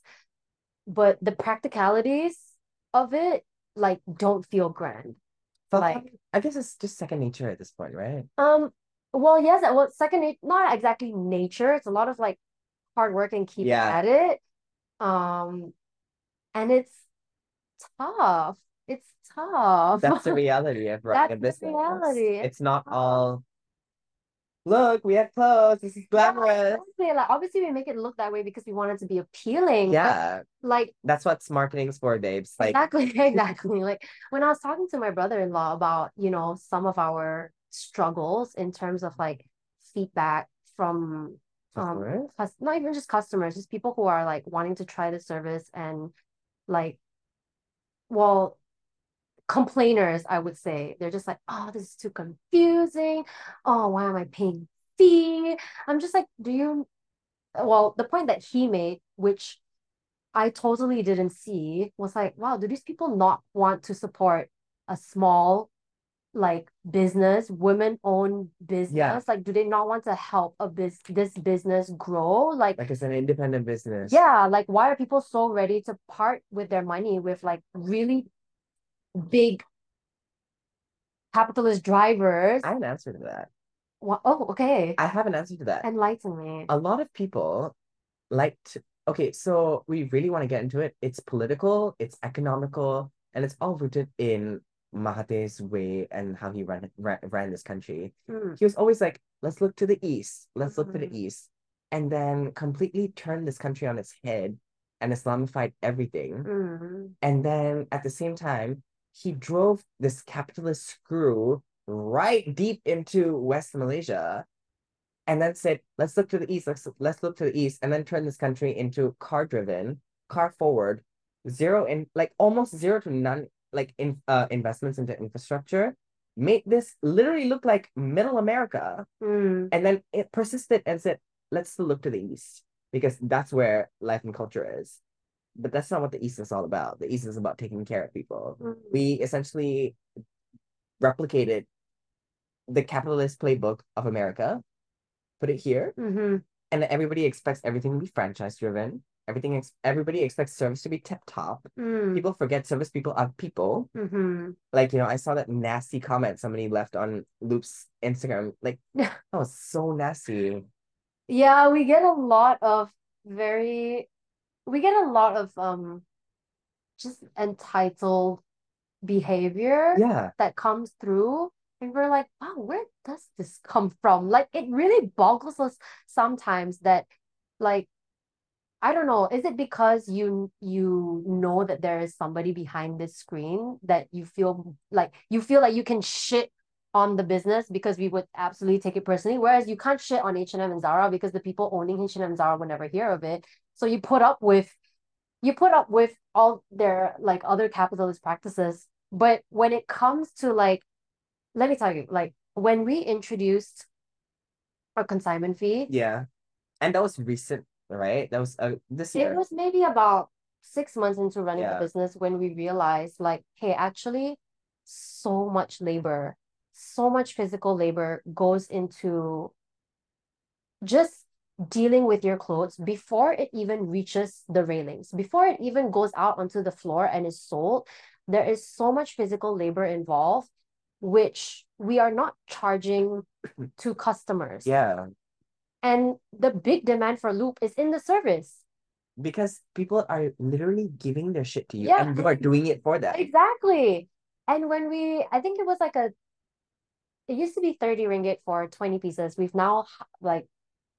But the practicalities of it, like, don't feel grand. But Like- I guess it's just second nature at this point, right? Um, well, yes, well, second not exactly nature. It's a lot of like hard work and keep Yeah. at it. Um, and it's tough. It's tough. That's the reality of running That's the reality. It's not tough. all, look, we have clothes, this is glamorous. Obviously, like obviously we make it look that way because we want it to be appealing. Yeah, like that's what marketing's for, babes. Like, Exactly, exactly. Like when I was talking to my brother-in-law about, you know, some of our struggles in terms of like feedback from um not even just customers, just people who are like wanting to try the service and like well complainers, I would say. They're just like, oh, this is too confusing. Oh, why am I paying fee? I'm just like, do you well, the point that he made, which I totally didn't see, was like, wow, do these people not want to support a small like business, women-owned business? Like, do they not want to help a biz this business grow? Like, Like it's an independent business. yeah, like why are people so ready to part with their money with like really big capitalist drivers? I have an answer to that. Oh, okay. I have an answer to that. Enlighten me. A lot of people like to, okay, so we really want to get into it. It's political, it's economical, and it's all rooted in Mahathir's way and how he ran, ran ran this country. Mm, He was always like, let's look to the east, let's look to the Mhm. east, and then completely turn this country on its head and Islamified everything. mm, And then at the same time, he drove this capitalist screw right deep into West Malaysia and then said, let's look to the east, let's let's look to the east, and then turn this country into car driven, car forward, zero in like almost zero to none like in uh investments into infrastructure, made this literally look like middle America. mm. And then it persisted and said, let's still look to the east because that's where life and culture is. But that's not what the east is all about. The east is about taking care of people. Mm. We essentially replicated the capitalist playbook of America, put it here, Mhm. and everybody expects everything to be franchise driven. Everything ex- everybody expects service to be tip top. Mm. People forget service people are people. Mhm. Like, you know, I saw that nasty comment somebody left on Loop's Instagram. Like, that was so nasty. Yeah, we get a lot of very, we get a lot of um, just entitled behavior Yeah. that comes through, and we're like, wow, where does this come from? Like, it really boggles us sometimes that, like, I don't know, is it because you you know that there is somebody behind this screen that you feel like you feel like you can shit on the business because we would absolutely take it personally, whereas you can't shit on H&M and Zara because the people owning H&M and Zara would never hear of it. So you put up with you put up with all their like other capitalist practices. But when it comes to like, let me tell you, like when we introduced a consignment fee, Yeah. And that was recent, right? That was uh this it was maybe about six months into running the business when we realized, like, hey, actually, so much labor, so much physical labor goes into just dealing with your clothes before it even reaches the railings, before it even goes out onto the floor and is sold. There is so much physical labor involved, which we are not charging to customers. Yeah. And the big demand for Loop is in the service. Because people are literally giving their shit to you Yeah. and you are doing it for them. Exactly. And when we, I think it was like a, it used to be 30 ringgit for 20 pieces. We've now like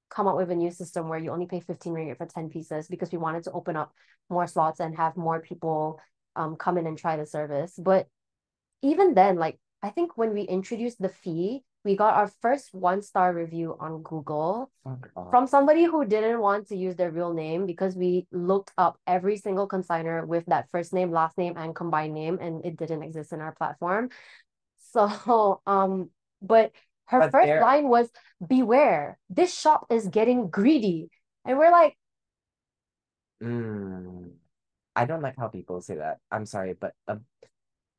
come up with a new system where you only pay 15 ringgit for 10 pieces because we wanted to open up more slots and have more people um come in and try the service. But even then, like I think when we introduced the fee, we got our first one star review on Google Fuck from somebody who didn't want to use their real name because we looked up every single consigner with that first name, last name, and combined name, and it didn't exist in our platform. So, um, but her But first there- line was, "Beware, this shop is getting greedy," and we're like, Mm. I don't like how people say that. I'm sorry, but a,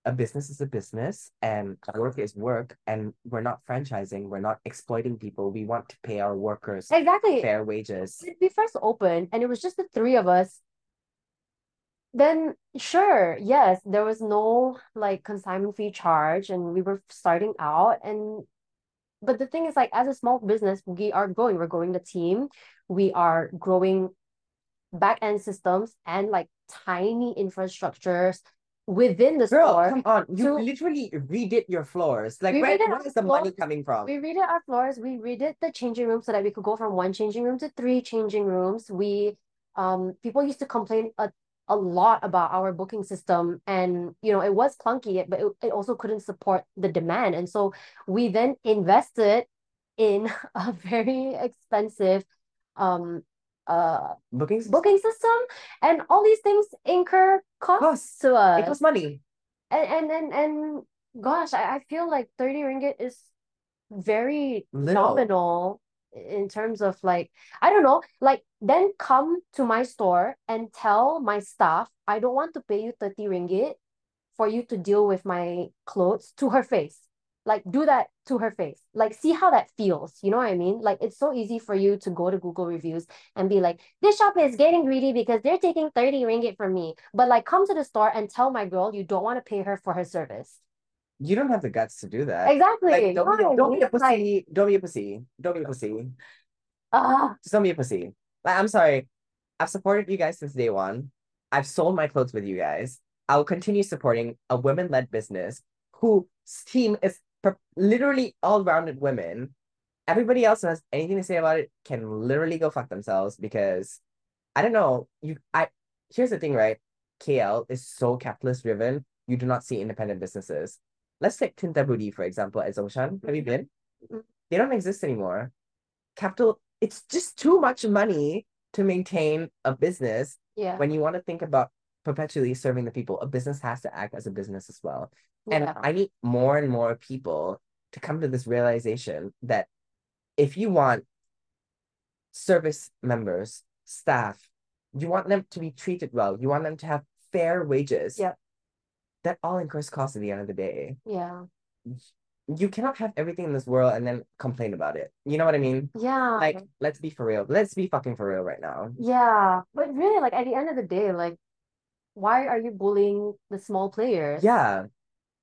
a business is a business and work is work, and we're not franchising, we're not exploiting people. We want to pay our workers exactly. fair wages. When we first opened, and it was just the three of us. Then sure, yes, there was no like consignment fee charge, and we were starting out, and but the thing is like as a small business we are growing we're growing the team we are growing back end systems and like tiny infrastructures within the Girl, store come on. You to- literally redid your floors. Like where, where is the money coming from? we redid our floors we redid the changing room so that we could go from one changing room to three changing rooms we um people used to complain a, a lot about our booking system and you know it was clunky but it, it also couldn't support the demand and so we then invested in a very expensive um uh Bookings? booking system and all these things incur costs Costs. to us It costs money. and and and, and gosh I, I feel like 30 ringgit is very Little. nominal in terms of like I don't know like then come to my store and tell my staff I don't want to pay you 30 ringgit for you to deal with my clothes to her face like do that to her face like see how that feels you know what I mean like it's so easy for you to go to Google reviews and be like this shop is getting greedy because they're taking 30 ringgit from me but like come to the store and tell my girl you don't want to pay her for her service You don't have the guts to do that. exactly Like, don't be, I don't be a mean? Like, pussy. Don't be a pussy. Don't be a pussy. ah, Just don't be a pussy. Like, I'm sorry. I've supported you guys since day one. I've sold my clothes with you guys. I'll continue supporting a women-led business who team is literally all-rounded women. Everybody else who has anything to say about it can literally go fuck themselves because I don't know. You I here's the thing, right? KL is so capitalist driven. You do not see independent businesses. Let's take Tinta Budi, for example, at Zhongshan. Have you been? They don't exist anymore. Capital, it's just too much money to maintain a business yeah when you want to think about perpetually serving the people. A business has to act as a business as well. And yeah I need more and more people to come to this realization that if you want service members, staff, you want them to be treated well, you want them to have fair wages. Yep. That all incurs cost at the end of the day. yeah You cannot have everything in this world and then complain about it. You know what I mean? yeah Like, let's be for real. Let's be fucking for real right now. yeah but really like at the end of the day like why are you bullying the small players Yeah.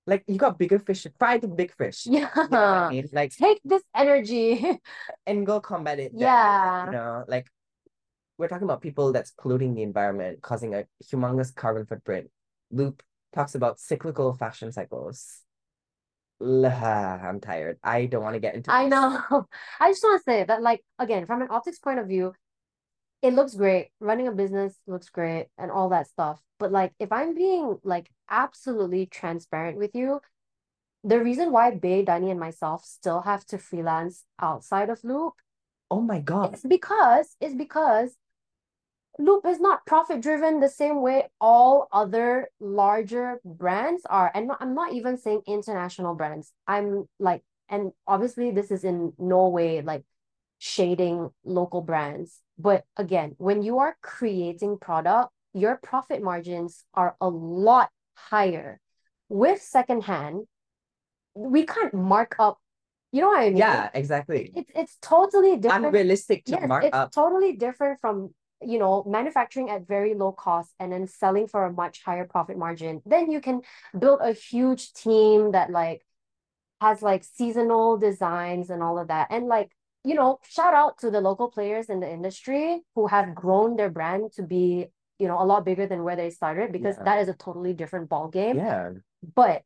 Like you got bigger fish, fry the big fish. You know I yeah mean? Like take this energy and go combat it. yeah you know, like we're talking about people that's polluting the environment, causing a humongous carbon footprint. Loop talks about cyclical fashion cycles. I'm tired. I don't want to get into I this. know. I just want to say that, like, again, from an optics point of view, it looks great. Running a business looks great and all that stuff. But, like, if I'm being, like, absolutely transparent with you, the reason why Bay, Danny, and myself still have to freelance outside of Loop Oh my god. is because, it's because Loop is not profit driven the same way all other larger brands are. And I'm not even saying international brands. I'm like and obviously this is in no way like shading local brands. But again, when you are creating product, your profit margins are a lot higher. With secondhand, we can't mark up. You know what I mean? Yeah, exactly. It's it's totally different. Unrealistic to Yes, mark it's up. totally different from you know manufacturing at very low cost and then selling for a much higher profit margin. Then you can build a huge team that like has like seasonal designs and all of that. And like you know, shout out to the local players in the industry who have grown their brand to be you know a lot bigger than where they started because Yeah. that is a totally different ball game. Yeah. But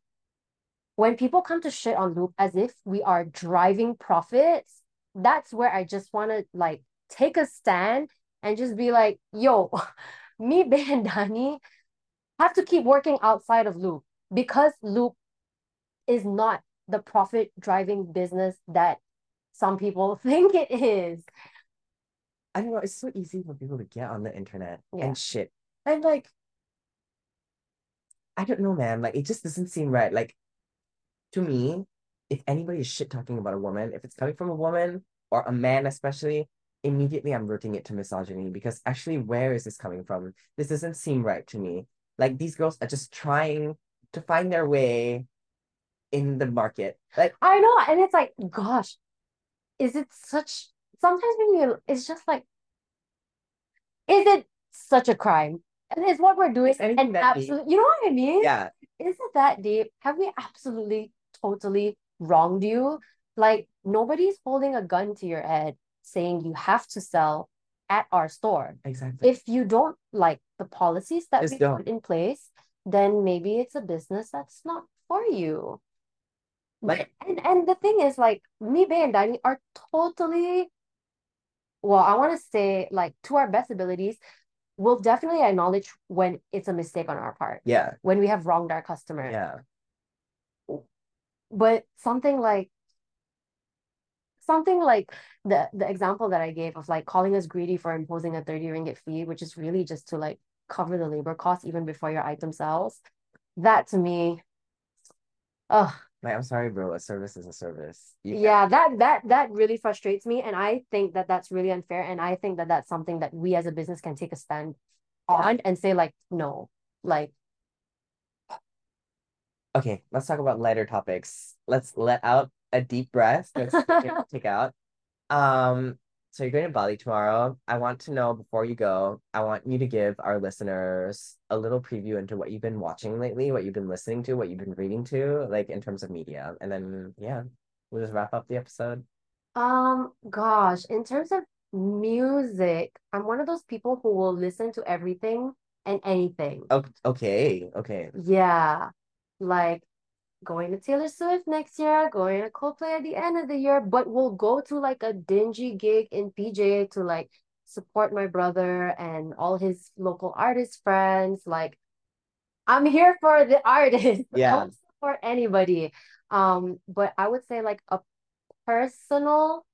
when people come to shit on Loop as if we are driving profits, that's where I just want to like take a stand and just be like, yo, me, Bay, and Dani have to keep working outside of Loop because Loop is not the profit driving business that some people think it is. I don't know, it's so easy for people to get on the internet Yeah. and shit. And like, I don't know, man. Like, it just doesn't seem right. Like, to me, if anybody is shit talking about a woman, if it's coming from a woman or a man, especially, immediately I'm rooting it to misogyny because actually, where is this coming from? This doesn't seem right to me. Like, these girls are just trying to find their way in the market. Like, I know, and it's like, gosh, is it such sometimes when you it's just like, is it such a crime? And it's what we're doing. Is anything And absolutely, you know what I mean? yeah, Is it that deep? Have we absolutely, totally wronged you? Like, nobody's holding a gun to your head saying you have to sell at our store. exactly. If you don't like the policies that Just we don't. put in place, then maybe it's a business that's not for you. Like- and and the thing is, like me, Bay, and Dani are totally, well, I want to say, like, to our best abilities, we'll definitely acknowledge when it's a mistake on our part, Yeah, when we have wronged our customer. yeah. But something like something like the the example that I gave of like calling us greedy for imposing a 30 ringgit fee, which is really just to like cover the labor cost even before your item sells. That to me, oh Like, I'm sorry, bro. A service is a service. You can't- yeah, that that that really frustrates me, and I think that that's really unfair, and I think that that's something that we as a business can take a stand on and say like no, like Okay, let's talk about lighter topics. Let's let out a deep breath. Let's take out. Um, so you're going to Bali tomorrow. I want to know before you go, I want you to give our listeners a little preview into what you've been watching lately, what you've been listening to, what you've been reading to, like in terms of media. And then yeah, we'll just wrap up the episode. Um, gosh, in terms of music, I'm one of those people who will listen to everything and anything. Oh, okay, okay. Yeah, like going to Taylor Swift next year, going to Coldplay at the end of the year, but we'll go to like a dingy gig in PJ to like support my brother and all his local artist friends. Like, I'm here for the artist. Yeah. Support anybody. Um, but I would say like a personal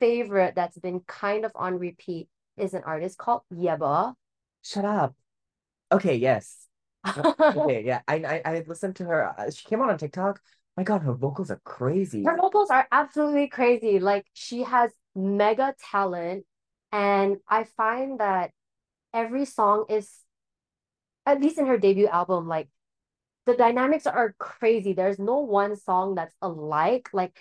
favorite that's been kind of on repeat is an artist called Yebba. Shut up. Okay, yes. Okay, yeah. I I, I listened to her. uh, She came on on TikTok. My God, her vocals are crazy. Her vocals are absolutely crazy. Like she has mega talent, and I find that every song is, at least in her debut album, like the dynamics are crazy. There's no one song that's alike. Like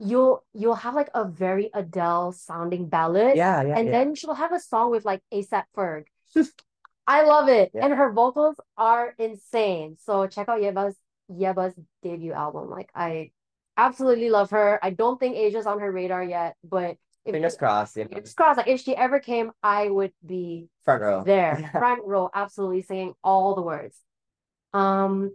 you'll you'll have like a very Adele sounding ballad, Yeah, yeah, and yeah. then she'll have a song with like ASAP Ferg. I love it. Yeah. And her vocals are insane. So check out Yebba's Yebba's debut album. Like I absolutely love her. I don't think Asia's on her radar yet, but if Fingers crossed. Yeah. fingers crossed, like if she ever came, I would be Front row. there, front row, absolutely singing all the words. Um,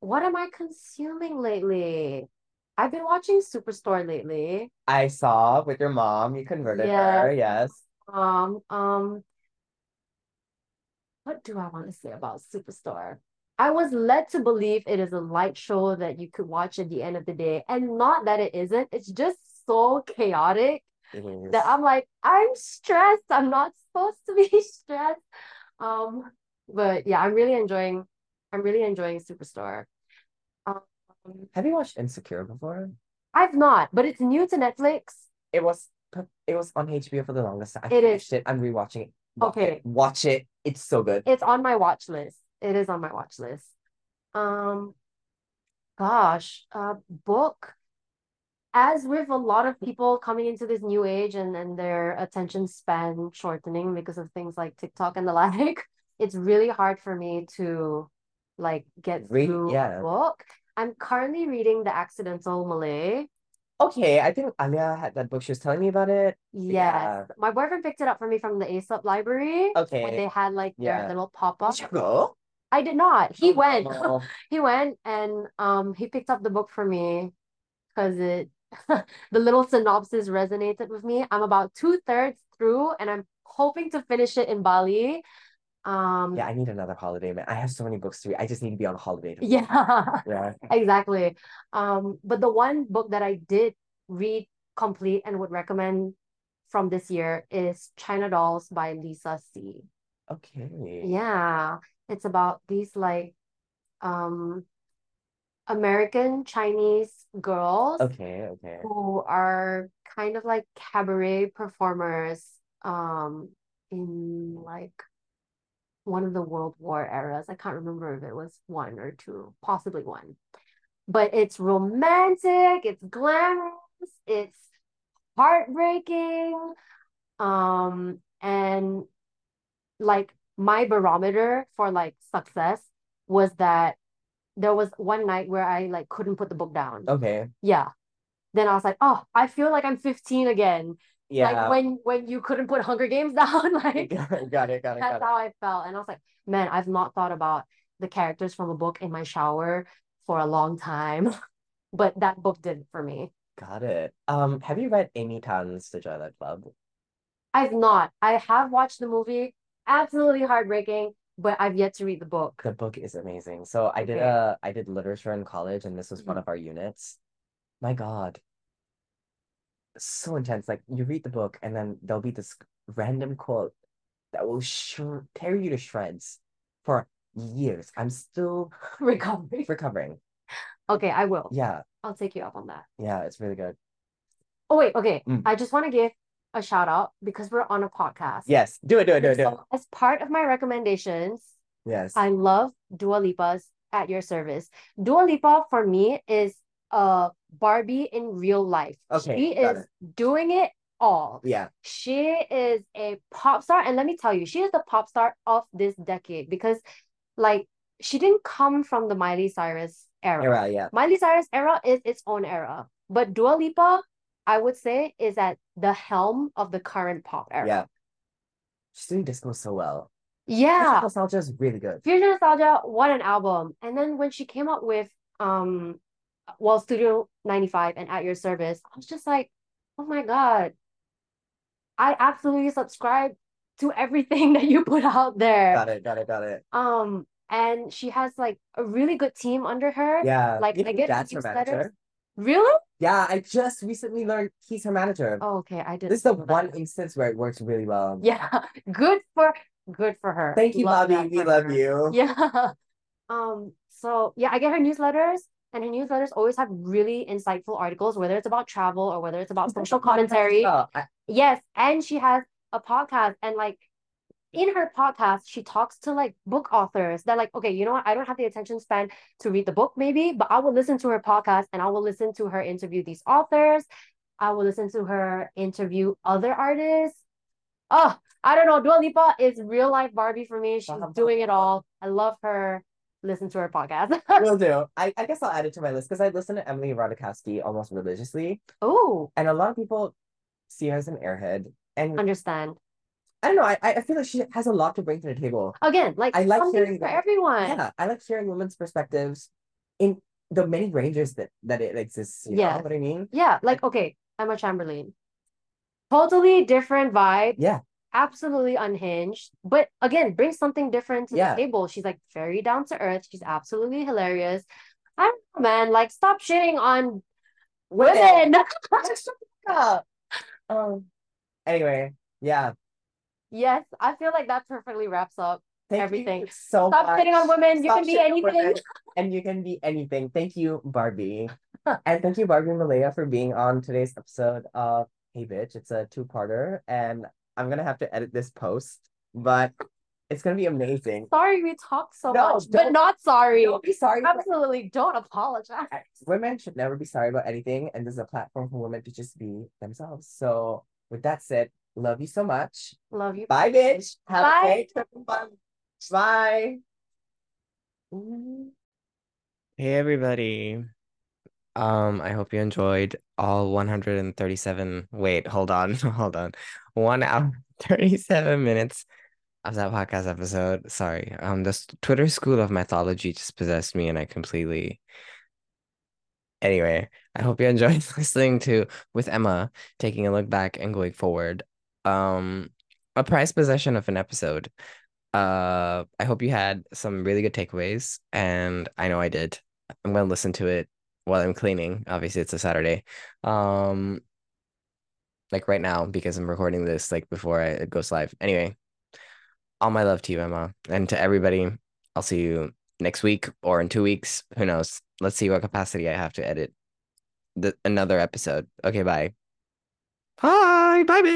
what am I consuming lately? I've been watching Superstore lately. I saw with your mom, you converted Yeah. her. Yes. Um, um, what do I want to say about Superstore? I was led to believe it is a light show that you could watch at the end of the day, and not that it isn't. It's just so chaotic that I'm like, I'm stressed. I'm not supposed to be stressed. Um, but yeah, I'm really enjoying. I'm really enjoying Superstore. Um, Have you watched Insecure before? I've not, but it's new to Netflix. It was it was on HBO for the longest time. I It is. finished it. I'm rewatching it. Watch Okay. it. Watch it. It's so good. It's on my watch list. It is on my watch list. Um, gosh, a book. As with a lot of people coming into this new age and, and their attention span shortening because of things like TikTok and the like, it's really hard for me to like get Read- through yeah. a book. I'm currently reading The Accidental Malay. Okay, I think Alia had that book. She was telling me about it. Yes. Yeah. My boyfriend picked it up for me from the Aesop library when Okay. they had like their Yeah. little pop-up. Did you go? I did not. He Oh, went. no. He went and um he picked up the book for me because it the little synopsis resonated with me. I'm about two-thirds through and I'm hoping to finish it in Bali. Um Yeah, I need another holiday, man. I have so many books to read. I just need to be on a holiday. to yeah, Yeah. exactly. Um but the one book that I did read complete and would recommend from this year is China Dolls by Lisa See. Okay. Yeah, it's about these like um American Chinese girls Okay, okay. who are kind of like cabaret performers um in like one of the World War eras. I can't remember if it was one or two, possibly one. But it's romantic, it's glamorous, it's heartbreaking. Um, and like my barometer for like success was that there was one night where I like couldn't put the book down. Okay. Yeah. Then I was like, oh, I feel like I'm 15 again. Like Yeah. when when you couldn't put Hunger Games down, like Got it, got it, got it, it. how I felt. And I was like, man, I've not thought about the characters from a book in my shower for a long time. But that book did for me. Got it. Um, have you read Amy Tan's The Joy Luck Club? I've not. I have watched the movie, absolutely heartbreaking, but I've yet to read the book. The book is amazing. So I did a I did literature in college, and this was one Mhm. of our units. My God. So intense. Like you read the book, and then there'll be this random quote that will sh tear you to shreds for years. I'm still Recovery. recovering. Okay, I will. Yeah, I'll take you up on that. yeah, it's really good. Oh, wait, okay. Mm. I just want to give a shout out because we're on a podcast. Yes, do it, do it, do it, do it. So, as part of my recommendations, Yes. I love Dua Lipa's At Your Service. Dua Lipa for me is a Barbie in real life. Okay, She is doing it all. Yeah, She is a pop star, and let me tell you, she is the pop star of this decade because, like, she didn't come from the Miley Cyrus era. era, yeah. Miley Cyrus era is its own era, but Dua Lipa, I would say, is at the helm of the current pop era. Yeah. She's doing disco so well. Yeah. Nostalgia is really good. Future Nostalgia, what an album. And then when she came up with um well Studio 95 and At Your Service, I was just like, oh my God. I absolutely subscribe to everything that you put out there. Got it, got it, got it. Um, and she has like a really good team under her. Yeah. Like, I get that's her manager. Really? Yeah, I just recently learned he's her manager. Oh, okay, I didn't This is the that. one instance where it works really well. Yeah, good for good for her. Thank you, Love Bobby. We love her. you. Yeah. Um, so yeah, I get her newsletters, and her newsletters always have really insightful articles, whether it's about travel or whether it's about social commentary. I- Yes, and she has a podcast, and like in her podcast, she talks to like book authors that like, okay, you know what? I don't have the attention span to read the book, maybe, but I will listen to her podcast and I will listen to her interview these authors. I will listen to her interview other artists. Oh, I don't know. Dua Lipa is real life Barbie for me. She's doing it all. I love her. Listen to her podcast. Will do. I, I guess I'll add it to my list because I listen to Emily Ratajkowski almost religiously, oh, and a lot of people see her as an airhead. And understand. I don't know, I, I feel like she has a lot to bring to the table. Again, like I like hearing for everyone. Yeah, I like hearing women's perspectives in the many ranges that that it exists. You Yeah. know what I mean? Yeah, like okay, Emma Chamberlain. Totally different vibe. Yeah. Absolutely unhinged. But again, brings something different to Yeah. the table. She's like very down to earth. She's absolutely hilarious. I don't know, man. Like, stop shitting on women. Um. Anyway, yeah. yes, I feel like that perfectly wraps up. Thank Everything. you so Stop much. shitting on women. You can be anything. and you can be anything. Thank you, Barbie. And thank you, Barbie and Malaya, for being on today's episode of Hey Bitch. It's a two-parter, and I'm gonna have to edit this post, but it's gonna be amazing. Sorry, we talked so No, much, but don't- sorry. Don't be sorry. for- Absolutely, don't apologize. Women should never be sorry about anything, and this is a platform for women to just be themselves. So, with that said, love you so much. Love you. Bye, bitch. Have Bye. a great trip and fun. Bye. Ooh. Hey everybody. Um, I hope you enjoyed all 137. Wait, hold on, hold on. One hour, 37 minutes of that podcast episode. Sorry. Um, this Twitter school of mythology just possessed me and I completely Anyway, I hope you enjoyed listening to with Emma taking a look back and going forward. Um, a prized possession of an episode. Uh, I hope you had some really good takeaways, and I know I did. I'm gonna listen to it while I'm cleaning. Obviously, it's a Saturday. Um, like right now because I'm recording this like before I, it goes live. Anyway, all my love to you, Emma, and to everybody. I'll see you next week or in two weeks. Who knows? Let's see what capacity I have to edit the another episode. Okay, bye. Bye, bye, babe.